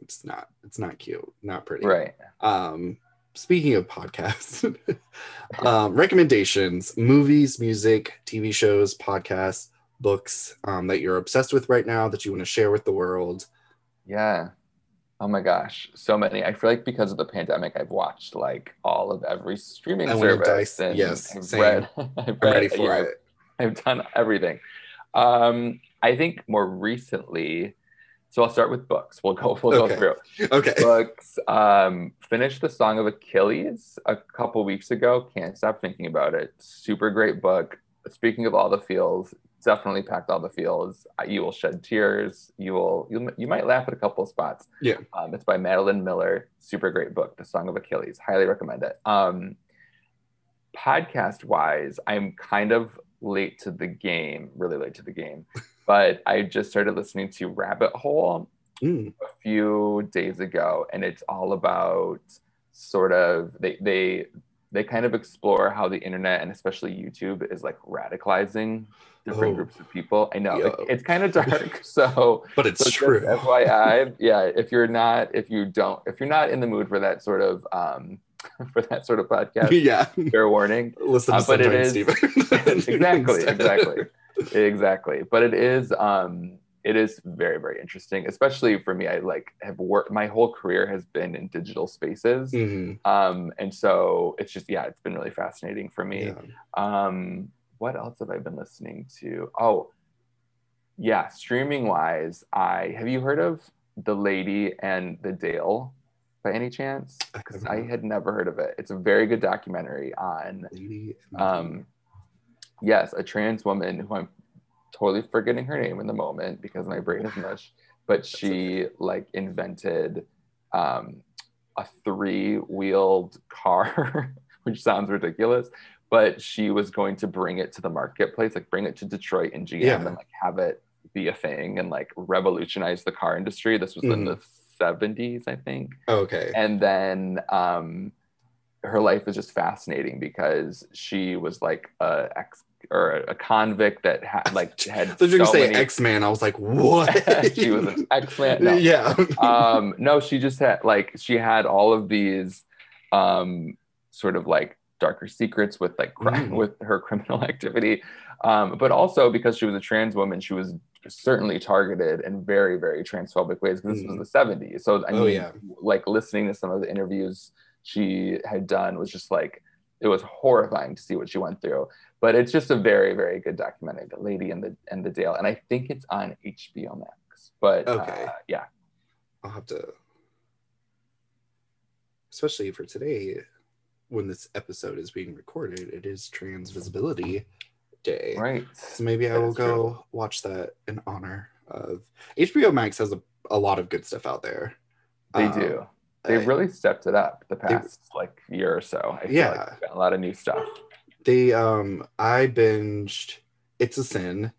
[SPEAKER 1] it's not it's not cute, not pretty.
[SPEAKER 2] right.
[SPEAKER 1] Um, speaking of podcasts, um, recommendations, movies, music, TV shows, podcasts, books um, that you're obsessed with right now that you want to share with the world.
[SPEAKER 2] Yeah. Oh my gosh, so many. I feel like because of the pandemic, I've watched like all of every streaming
[SPEAKER 1] I
[SPEAKER 2] service.
[SPEAKER 1] dice-
[SPEAKER 2] and
[SPEAKER 1] yes,
[SPEAKER 2] I've
[SPEAKER 1] same.
[SPEAKER 2] read, I've
[SPEAKER 1] I'm
[SPEAKER 2] read-
[SPEAKER 1] ready for
[SPEAKER 2] yeah,
[SPEAKER 1] it.
[SPEAKER 2] I've done everything. Um, I think more recently, so I'll start with books. We'll go. We'll
[SPEAKER 1] Okay.
[SPEAKER 2] go through
[SPEAKER 1] Okay.
[SPEAKER 2] books. Um, finished the Song of Achilles a couple weeks ago. Can't stop thinking about it. Super great book. Speaking of all the feels, definitely packed all the feels. Uh, You will shed tears. You will. You, you might laugh at a couple of spots.
[SPEAKER 1] Yeah.
[SPEAKER 2] Um, it's by Madeline Miller. Super great book, The Song of Achilles. Highly recommend it. Um, podcast wise, I'm kind of late to the game, really late to the game, but I just started listening to Rabbit Hole
[SPEAKER 1] Mm.
[SPEAKER 2] a few days ago, and it's all about sort of they they they kind of explore how the internet and especially YouTube is like radicalizing different
[SPEAKER 1] Oh.
[SPEAKER 2] groups of people. I know it- it's kind of dark, so
[SPEAKER 1] But it's
[SPEAKER 2] so
[SPEAKER 1] true.
[SPEAKER 2] FYI, yeah. If you're not, if you don't, if you're not in the mood for that sort of, um, for that sort of podcast,
[SPEAKER 1] yeah.
[SPEAKER 2] fair warning.
[SPEAKER 1] Listen to
[SPEAKER 2] Uh, but it is- exactly, exactly, exactly. But it is, um, it is very, very interesting, especially for me. I like have worked. My whole career has been in digital spaces,
[SPEAKER 1] Mhm.
[SPEAKER 2] um, and so it's just, yeah, it's been really fascinating for me.
[SPEAKER 1] Yeah.
[SPEAKER 2] Um, what else have I been listening to? Oh, yeah, streaming wise, I have you heard of The Lady and the Dale by any chance?
[SPEAKER 1] Because
[SPEAKER 2] I had never heard of it. It's a very good documentary on um yes, a trans woman who I'm totally forgetting her name in the moment because my brain is mush, but she like invented um a three-wheeled car, which sounds ridiculous, but she was going to bring it to the marketplace, like bring it to Detroit and GM
[SPEAKER 1] Yeah.
[SPEAKER 2] and like have it be a thing and like revolutionize the car industry. This was in
[SPEAKER 1] Mhm.
[SPEAKER 2] the 70s, I think
[SPEAKER 1] okay.
[SPEAKER 2] and then um her life is just fascinating because she was like a ex or a convict that had like had
[SPEAKER 1] So you're gonna
[SPEAKER 2] so
[SPEAKER 1] say
[SPEAKER 2] many-
[SPEAKER 1] X Man? I was like, what?
[SPEAKER 2] she was an X-Man. No.
[SPEAKER 1] Yeah.
[SPEAKER 2] um no she just had like she had all of these um sort of like darker secrets with like crime
[SPEAKER 1] Mm.
[SPEAKER 2] with her criminal activity um but also because she was a trans woman she was certainly targeted in very very transphobic ways because this was the 70s so i
[SPEAKER 1] Oh,
[SPEAKER 2] mean
[SPEAKER 1] yeah.
[SPEAKER 2] like listening to some of the interviews she had done was just like it was horrifying to see what she went through but it's just a very very good documentary the lady and the and the dale and i think it's on hbo max but
[SPEAKER 1] Okay.
[SPEAKER 2] uh, yeah
[SPEAKER 1] I'll have to, especially for today, when this episode is being recorded, it is Trans Visibility Day.
[SPEAKER 2] right
[SPEAKER 1] So maybe I
[SPEAKER 2] That
[SPEAKER 1] will go
[SPEAKER 2] true.
[SPEAKER 1] watch that in honor of HBO Max has a, a lot of good stuff out there.
[SPEAKER 2] They
[SPEAKER 1] Um,
[SPEAKER 2] do. They've
[SPEAKER 1] I-
[SPEAKER 2] really stepped it up the past like year or so. I feel
[SPEAKER 1] Yeah.
[SPEAKER 2] like a lot of new stuff.
[SPEAKER 1] They um I binged It's a Sin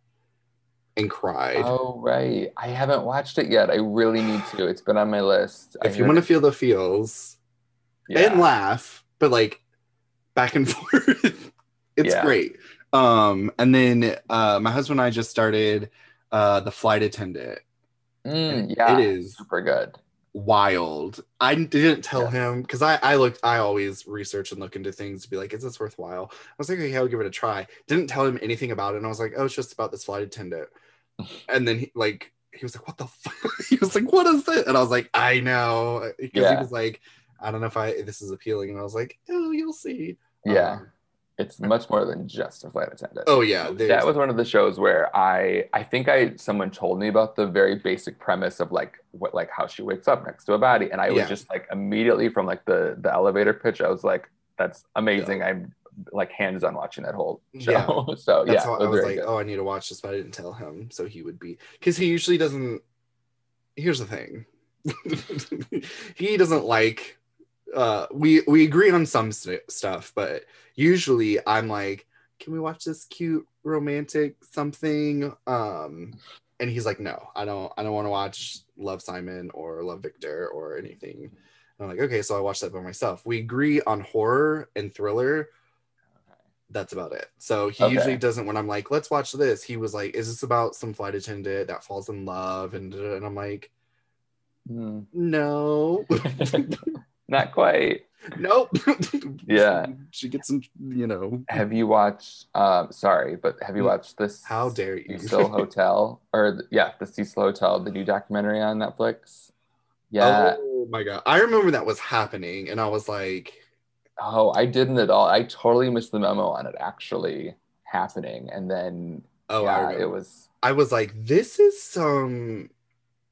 [SPEAKER 1] and cried.
[SPEAKER 2] Oh right, I haven't watched it yet. I really need to. It's been on my list.
[SPEAKER 1] If you want to feel the feels
[SPEAKER 2] yeah.
[SPEAKER 1] and laugh, but like back and forth, it's
[SPEAKER 2] Yeah.
[SPEAKER 1] great. Um and then uh my husband and I just started uh The Flight Attendant.
[SPEAKER 2] Mm, yeah,
[SPEAKER 1] It is
[SPEAKER 2] super good.
[SPEAKER 1] wild. I didn't tell
[SPEAKER 2] Yeah.
[SPEAKER 1] him because I I looked I always research and look into things to be like, is this worthwhile? I was like, okay, I'll give it a try. Didn't tell him anything about it, and I was like, oh, it's just about this flight attendant. and then he like he was like, what the fuck? he was like, what is this? And I was like, I know because he was like, I don't know if I this is appealing, and I was like, oh, you'll see.
[SPEAKER 2] Yeah,
[SPEAKER 1] Um,
[SPEAKER 2] it's much more than just a flight attendant.
[SPEAKER 1] oh yeah,
[SPEAKER 2] that was one of the shows where I I think I someone told me about the very basic premise of like what like how she wakes up next to a body and I was
[SPEAKER 1] Yeah.
[SPEAKER 2] just like immediately from like the the elevator pitch I was like that's amazing I'm like hands on watching that whole show
[SPEAKER 1] Yeah.
[SPEAKER 2] so
[SPEAKER 1] That's
[SPEAKER 2] yeah
[SPEAKER 1] how I was like,
[SPEAKER 2] good.
[SPEAKER 1] oh, I need to watch this, but I didn't tell him, so he would be because he usually doesn't. Here's the thing, he doesn't like. Uh, we we agree on some st- stuff, but usually I'm like, can we watch this cute romantic something? Um, and he's like, no, I don't. I don't want to watch Love Simon or Love Victor or anything. And I'm like, okay, so I watched that by myself. We agree on horror and thriller that's about it. So he
[SPEAKER 2] Okay.
[SPEAKER 1] usually doesn't when I'm like, let's watch this. He was like, is this about some flight attendant that falls in love? And and I'm like,
[SPEAKER 2] Hmm.
[SPEAKER 1] no.
[SPEAKER 2] not quite
[SPEAKER 1] nope.
[SPEAKER 2] Yeah.
[SPEAKER 1] she gets some, you know.
[SPEAKER 2] Have you watched? Um, sorry, but have you watched this?
[SPEAKER 1] How dare you?
[SPEAKER 2] Cecil Hotel, or yeah, the Cecil Hotel, the new documentary on Netflix. Yeah.
[SPEAKER 1] Oh my god. I remember that was happening and I was like,
[SPEAKER 2] Oh, I didn't at all. I totally missed the memo on it actually happening, and then
[SPEAKER 1] oh,
[SPEAKER 2] yeah, it was
[SPEAKER 1] I was like, this is some.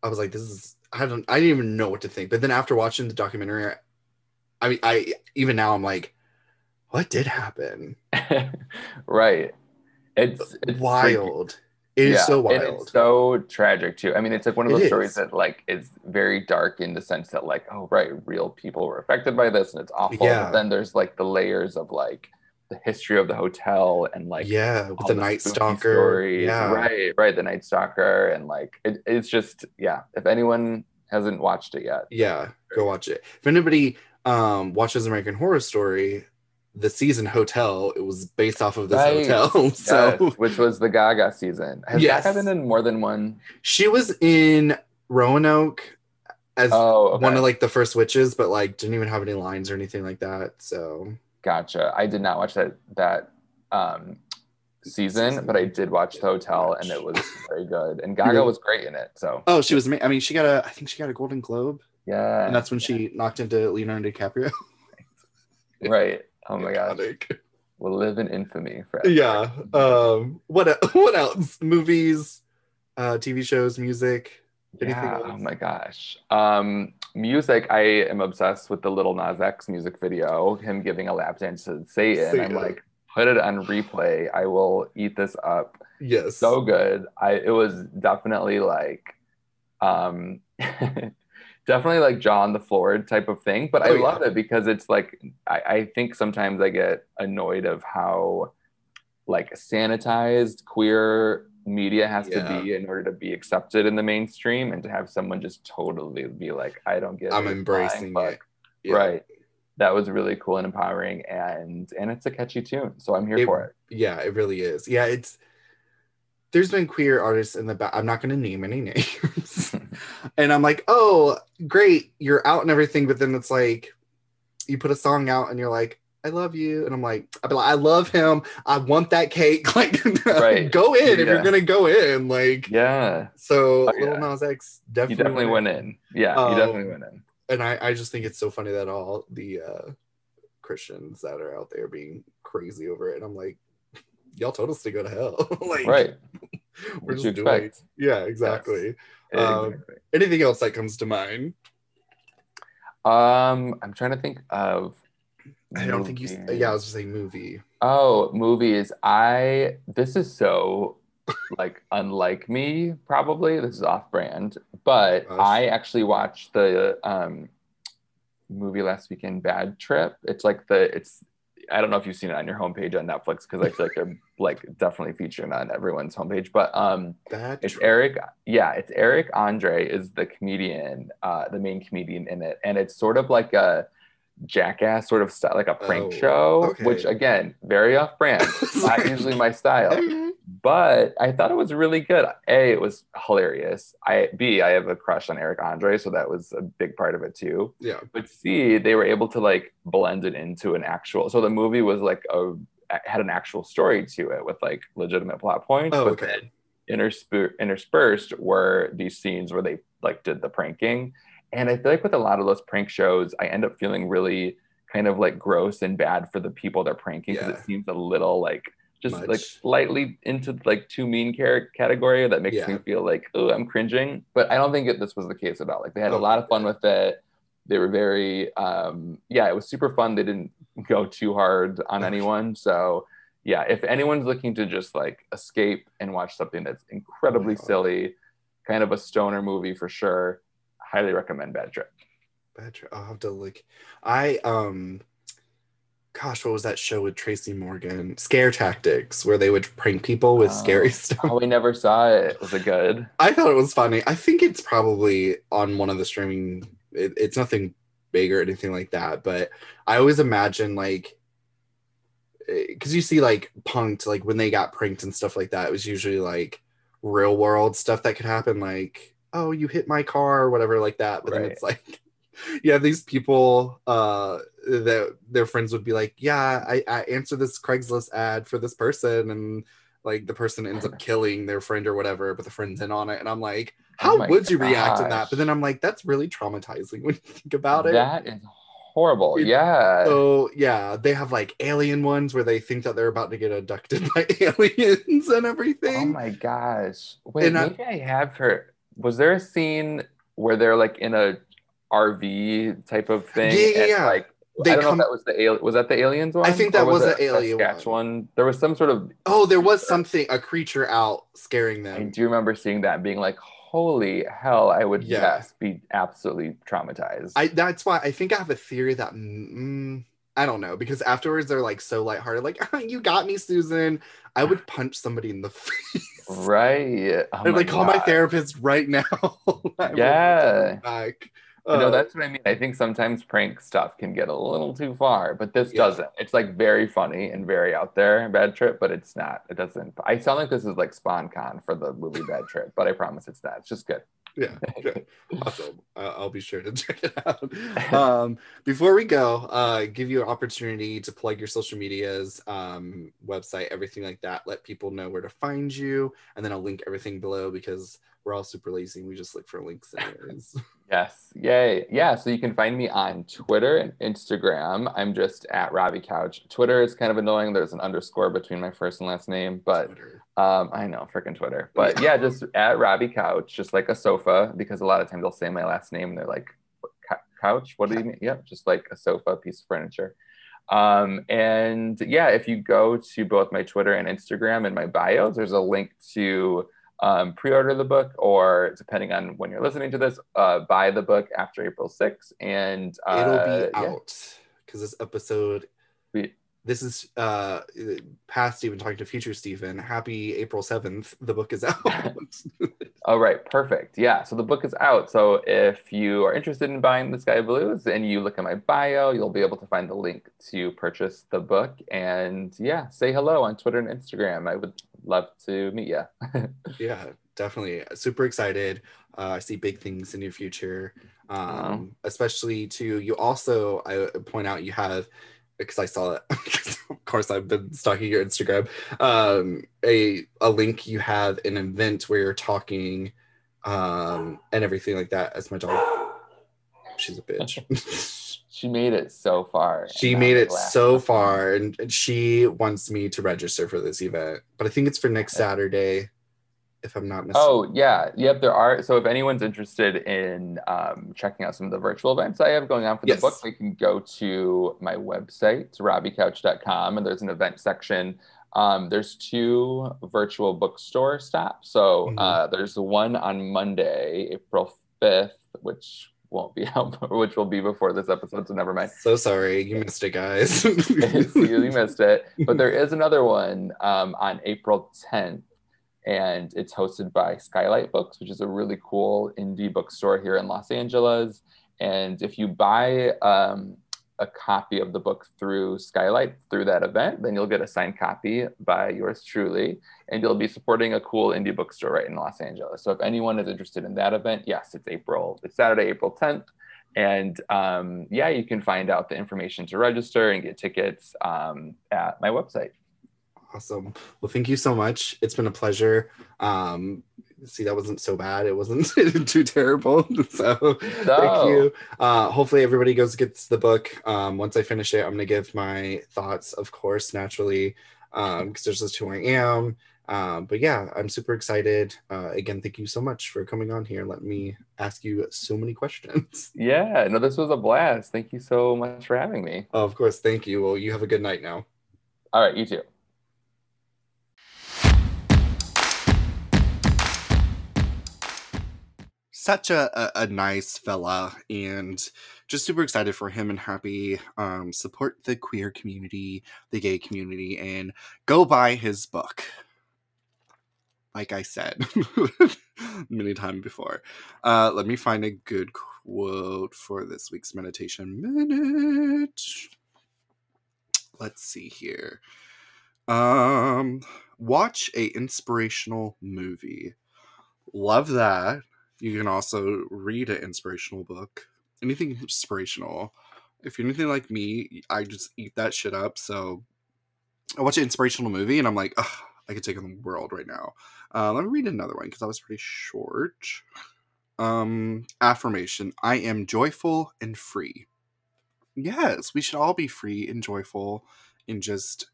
[SPEAKER 1] I was like, this is. I don't. I didn't even know what to think. But then after watching the documentary, I mean, I even now I'm like, what did happen?
[SPEAKER 2] right. It's, it's freaky.
[SPEAKER 1] wild. It is
[SPEAKER 2] Yeah,
[SPEAKER 1] so wild.
[SPEAKER 2] It's so tragic too. I mean, it's like one of
[SPEAKER 1] It
[SPEAKER 2] those
[SPEAKER 1] is.
[SPEAKER 2] stories that like is very dark in the sense that like, oh right, real people were affected by this and it's awful.
[SPEAKER 1] Yeah.
[SPEAKER 2] But then there's like the layers of like the history of the hotel and like
[SPEAKER 1] yeah, with
[SPEAKER 2] all
[SPEAKER 1] the Night Stalker.
[SPEAKER 2] stories.
[SPEAKER 1] Yeah,
[SPEAKER 2] Right, right. The Night Stalker and like it, it's just yeah. If anyone hasn't watched it yet,
[SPEAKER 1] yeah. Go watch it. If anybody um watches American Horror Story, the season Hotel, it was based off of this
[SPEAKER 2] Right.
[SPEAKER 1] hotel. so
[SPEAKER 2] yes, which was the Gaga season. Has
[SPEAKER 1] Yes.
[SPEAKER 2] Gaga been in more than one?
[SPEAKER 1] she was in Roanoke as
[SPEAKER 2] Oh, okay.
[SPEAKER 1] one of like the first witches, but like didn't even have any lines or anything like that. So
[SPEAKER 2] Gotcha. I did not watch that that um, season,
[SPEAKER 1] Season.
[SPEAKER 2] but I did watch the hotel, and it was very good. And Gaga was great in it. So
[SPEAKER 1] Oh, she was. I mean, she got a. I think she got a Golden Globe,
[SPEAKER 2] yeah,
[SPEAKER 1] and that's when she knocked into Leonardo DiCaprio.
[SPEAKER 2] right. Oh my gosh,
[SPEAKER 1] Iconic.
[SPEAKER 2] we'll live in infamy forever.
[SPEAKER 1] Yeah. Um. What? What else? Movies, uh, TV shows, music. Anything
[SPEAKER 2] Yeah,
[SPEAKER 1] else?
[SPEAKER 2] Oh my gosh. Um, music. I am obsessed with the Lil Nas X music video. Him giving a lap dance to Satan. I'm like, put it on replay. I will eat this up.
[SPEAKER 1] Yes.
[SPEAKER 2] so good. I it was definitely like um definitely like jaw on the floor type of thing. But I
[SPEAKER 1] Oh, yeah.
[SPEAKER 2] love it because it's like I, I think sometimes I get annoyed of how like sanitized queer media has
[SPEAKER 1] Yeah.
[SPEAKER 2] to be in order to be accepted in the mainstream and to have someone just totally be like, I don't get
[SPEAKER 1] I'm
[SPEAKER 2] it,
[SPEAKER 1] embracing it. Yeah.
[SPEAKER 2] Right. That was really cool and empowering and and it's a catchy tune. So I'm here
[SPEAKER 1] It-
[SPEAKER 2] for it.
[SPEAKER 1] Yeah, it really is. Yeah, it's. There's been queer artists in the back. I'm not going to name any names. And I'm like, oh, great, you're out and everything. But then it's like, you put a song out and you're like, I love you. And I'm like, be like, I love him. I want that cake. Like,
[SPEAKER 2] Right.
[SPEAKER 1] go in if you're going to go in. Like,
[SPEAKER 2] Yeah.
[SPEAKER 1] so
[SPEAKER 2] Oh,
[SPEAKER 1] Lil. Nas X
[SPEAKER 2] You
[SPEAKER 1] definitely,
[SPEAKER 2] definitely
[SPEAKER 1] went
[SPEAKER 2] went in. Yeah,
[SPEAKER 1] Um,
[SPEAKER 2] you definitely went in.
[SPEAKER 1] and I, I just think it's so funny that all the uh Christians that are out there being crazy over it. And I'm like, y'all told us to go to hell. like,
[SPEAKER 2] Right.
[SPEAKER 1] We're
[SPEAKER 2] What
[SPEAKER 1] just doing. Yeah, exactly. Um,
[SPEAKER 2] Exactly.
[SPEAKER 1] Anything else that comes to mind?
[SPEAKER 2] Um, I'm trying to think of.
[SPEAKER 1] I don't think you. Yeah, I was just saying movie.
[SPEAKER 2] Oh, movies. I this is so like unlike me. Probably this is off-brand, but
[SPEAKER 1] Gosh.
[SPEAKER 2] I actually watched the um movie last weekend, Bad Trip. It's like the it's. I don't know if you've seen it on your homepage on Netflix because I feel like they're like definitely featured on everyone's homepage. But um,
[SPEAKER 1] Bad.
[SPEAKER 2] It's
[SPEAKER 1] Trip.
[SPEAKER 2] Eric. Yeah, it's Eric Andre is the comedian, uh, the main comedian in it, and it's sort of like a jackass sort of style, like a prank
[SPEAKER 1] Oh,
[SPEAKER 2] show,
[SPEAKER 1] okay.
[SPEAKER 2] which again, very off-brand. Not usually my style. but I thought it was really good. A, it was hilarious. I B, I have a crush on Eric Andre, so that was a big part of it too.
[SPEAKER 1] Yeah.
[SPEAKER 2] But C, they were able to like blend it into an actual. So the movie was like a had an actual story to it with like legitimate plot points.
[SPEAKER 1] Oh,
[SPEAKER 2] but
[SPEAKER 1] okay.
[SPEAKER 2] then intersper- interspersed were these scenes where they like did the pranking. And I feel like with a lot of those prank shows, I end up feeling really kind of like gross and bad for the people they're pranking because
[SPEAKER 1] Yeah.
[SPEAKER 2] it seems a little like just
[SPEAKER 1] Much.
[SPEAKER 2] like slightly into like too mean char- category that makes
[SPEAKER 1] Yeah.
[SPEAKER 2] me feel like oh I'm cringing. But I don't think that this was the case at all. Like they had a
[SPEAKER 1] Oh,
[SPEAKER 2] lot of fun with it. They were very um yeah, it was super fun. They didn't go too hard on anyone. So yeah, if anyone's looking to just like escape and watch something that's incredibly
[SPEAKER 1] God.
[SPEAKER 2] silly, kind of a stoner movie for sure, highly recommend Bad Trip.
[SPEAKER 1] Bad Trip. I'll have to like I um. Gosh, what was that show with Tracy Morgan? Scare Tactics, where they would prank people with
[SPEAKER 2] Oh.
[SPEAKER 1] scary stuff.
[SPEAKER 2] Oh, we never saw it. Was it good?
[SPEAKER 1] I thought it was funny. I think it's probably on one of the streaming. It, it's nothing big or anything like that, but I always imagine like because you see like punked like when they got pranked and stuff like that. It was usually like real world stuff that could happen, like oh you hit my car or whatever like that. But then it's like you have these people uh that their friends would be like, "Yeah, I, I answered this Craigslist ad for this person," and like the person ends up killing their friend or whatever, but the friend's in on it, and I'm like, oh "How
[SPEAKER 2] Oh
[SPEAKER 1] would you react to that?" But then I'm like, "That's really traumatizing when you think about it."
[SPEAKER 2] That is horrible.
[SPEAKER 1] It-
[SPEAKER 2] Yeah.
[SPEAKER 1] So yeah, they have like alien ones where they think that they're about to get abducted by aliens and everything.
[SPEAKER 2] Oh my gosh. Wait,
[SPEAKER 1] And I-
[SPEAKER 2] maybe I have heard. Was there a scene where they're like in a RV type of thing?
[SPEAKER 1] Yeah, yeah.
[SPEAKER 2] Like
[SPEAKER 1] They
[SPEAKER 2] I don't
[SPEAKER 1] come-
[SPEAKER 2] know if that was the alien. Was that the aliens one?
[SPEAKER 1] I think that
[SPEAKER 2] Or
[SPEAKER 1] was
[SPEAKER 2] it
[SPEAKER 1] the alien one.
[SPEAKER 2] There was some sort of.
[SPEAKER 1] Oh, there was something, a creature out scaring
[SPEAKER 2] I
[SPEAKER 1] them.
[SPEAKER 2] do remember seeing that being like, "Holy hell!" I would
[SPEAKER 1] Yeah.
[SPEAKER 2] yes be absolutely traumatized.
[SPEAKER 1] I that's why I think I have a theory that mm, I don't know because afterwards they're like so lighthearted, like you got me, Susan. I would punch somebody in the face.
[SPEAKER 2] right. Oh
[SPEAKER 1] I'd like call my therapist right now.
[SPEAKER 2] Yeah.
[SPEAKER 1] back. Uh,
[SPEAKER 2] that's what I mean. I think sometimes prank stuff can get a little too far, but this
[SPEAKER 1] Yeah.
[SPEAKER 2] doesn't. It's like very funny and very out there, Bad Trip, but it's not. It doesn't. I sound like this is like sponcon for the movie Bad Trip, but I promise it's not. It's just good.
[SPEAKER 1] yeah, okay. awesome. I'll be sure to check it out. Um, before we go, uh, give you an opportunity to plug your social medias, um, website, everything like that. Let people know where to find you, and then I'll link everything below because we're all super lazy. We just look for links anyways.
[SPEAKER 2] Yes. Yay. Yeah. So you can find me on Twitter and Instagram. I'm just at Robbie Couch. Twitter is kind of annoying. There's an underscore between my first and last name, but Um, I know, freaking Twitter. But yeah, just at Robbie Couch, just like a sofa, because a lot of times they'll say my last name and they're like, couch? What do you mean? Yep, just like a sofa, piece of furniture. Um, and yeah, if you go to both my Twitter and Instagram and my bios, there's a link to um, pre-order the book, or depending on when you're listening to this, uh, buy the book after April 6th. And uh,
[SPEAKER 1] It'll be
[SPEAKER 2] yeah.
[SPEAKER 1] out because this episode.
[SPEAKER 2] We-
[SPEAKER 1] this is uh past Steven talking to future Steven. Happy April 7th. The book is out.
[SPEAKER 2] All right, perfect. Yeah, so the book is out. So if you are interested in buying The Sky Blues and you look at my bio, you'll be able to find the link to purchase the book. And yeah, say hello on Twitter and Instagram. I would love to meet you.
[SPEAKER 1] yeah, definitely. Super excited. Uh, I see big things in your future. Um, especially to you also I point out you have because I saw it. of course, I've been stalking your Instagram. Um, a a link you have an event where you're talking, um, and everything like that. As my dog, she's a bitch.
[SPEAKER 2] she made it so far.
[SPEAKER 1] she made it so far, and, and she wants me to register for this event. But I think it's for next Saturday, if I'm not mistaken.
[SPEAKER 2] Oh yeah, yep. There are. So if anyone's interested in um, checking out some of the virtual events I have going on for the
[SPEAKER 1] Yes.
[SPEAKER 2] book, they can go to my website, robbiecouch.com, and there's an event section. Um, there's two virtual bookstore stops. So
[SPEAKER 1] Mhm.
[SPEAKER 2] uh, there's one on Monday, April 5th, which won't be out, which will be before this episode. So never mind.
[SPEAKER 1] So sorry, you missed it, guys.
[SPEAKER 2] you missed it. But there is another one um, on April 10th, and it's hosted by Skylight Books, which is a really cool indie bookstore here in Los Angeles. And if you buy um, a copy of the book through Skylight through that event, then you'll get a signed copy by yours truly, and you'll be supporting a cool indie bookstore right in Los Angeles. So if anyone is interested in that event, yes, it's April, it's Saturday, April 10th. And um, yeah, you can find out the information to register and get tickets um, at my website.
[SPEAKER 1] Awesome. Well, thank you so much. It's been a pleasure. Um, see, that wasn't so bad. It wasn't too terrible. So thank you. Uh, hopefully, everybody goes gets the book. Um, once I finish it, I'm gonna give my thoughts, of course, naturally, because there's just who I am. Um, but yeah, I'm super excited. Uh, again, thank you so much for coming on here. Let me ask you so many questions.
[SPEAKER 2] Yeah, no, this was a blast. Thank you so much for having me.
[SPEAKER 1] Oh, of course, thank you. Well, you have a good night now.
[SPEAKER 2] All right, you too.
[SPEAKER 1] Such a, a, a nice fella and just super excited for him and happy um support the queer community the gay community and go buy his book. Like i said many times before. Uh let me find a good quote for this week's meditation minute. Let's see here. Um watch a inspirational movie. Love that you can also read an inspirational book anything inspirational If you're anything like me, I just eat that shit up. So I watch an inspirational movie and I'm like, I could take on the world right now. Uh, let me read another one because that was pretty short. Um, affirmation I am joyful and free. Yes, we should all be free and joyful and just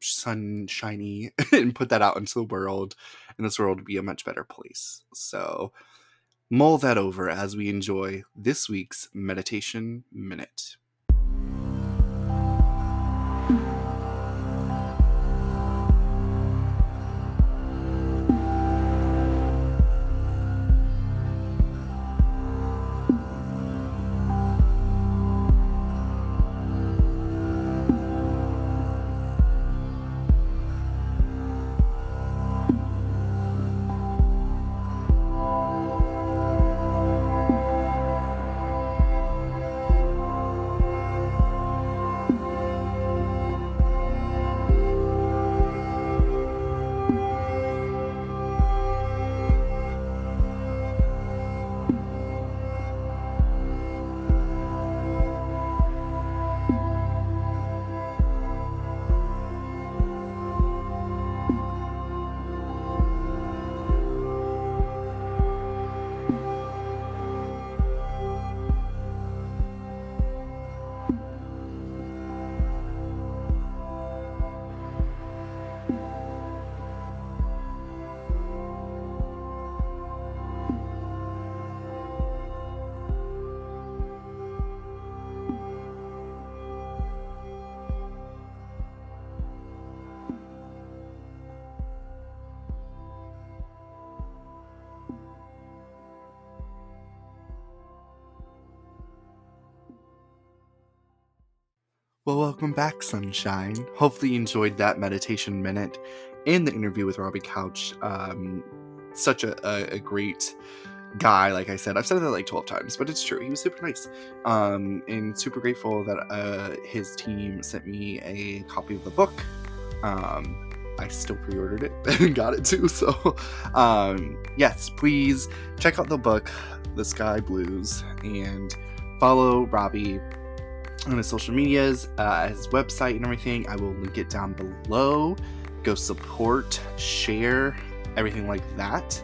[SPEAKER 1] sunshiny and put that out into the world, and this world would be a much better place. So, mull that over as we enjoy this week's Meditation Minute. Well, welcome back, Sunshine. Hopefully, you enjoyed that meditation minute and the interview with Robbie Couch. Um, such a, a, a, great guy, like I said. I've said that like 12 times, but it's true. He was super nice. Um, and super grateful that uh, his team sent me a copy of the book. Um, I still pre ordered it and got it too. So, um, yes, please check out the book, The Sky Blues, and follow Robbie on his social medias, uh, his website, and everything. I will link it down below. Go support, share, everything like that.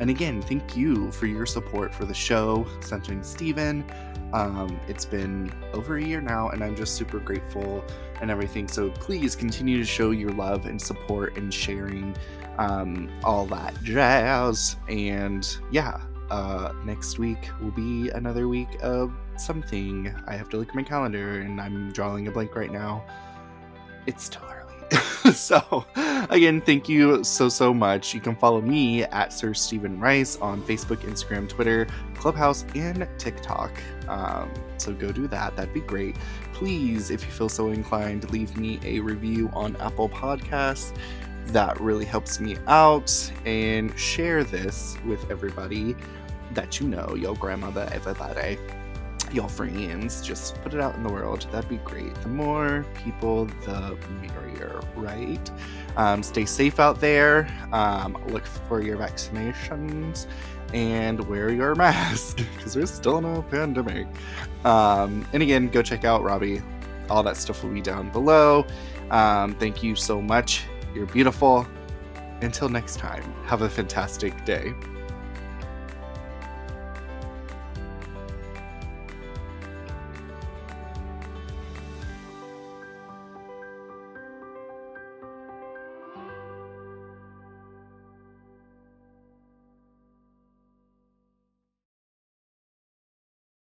[SPEAKER 1] And again, thank you for your support for the show, Sunshine Steven. Um, it's been over a year now, and I'm just super grateful and everything. So please continue to show your love and support and sharing um, all that jazz. And yeah, uh, next week will be another week of something. I have to look at my calendar and I'm drawing a blank right now. It's still early. so, again, thank you so, so much. You can follow me at Sir Steven Rice on Facebook, Instagram, Twitter, Clubhouse, and TikTok. Um, so go do that. That'd be great. Please, if you feel so inclined, leave me a review on Apple Podcasts. That really helps me out. And share this with everybody that you know, your grandmother, everybody, your friends. Just put it out in the world. That'd be great. The more people, the merrier, right? Um, stay safe out there. Um, look for your vaccinations and wear your mask because there's still no pandemic. Um, and again, go check out Robbie. All that stuff will be down below. Um, thank you so much. You're beautiful. Until next time, have a fantastic day.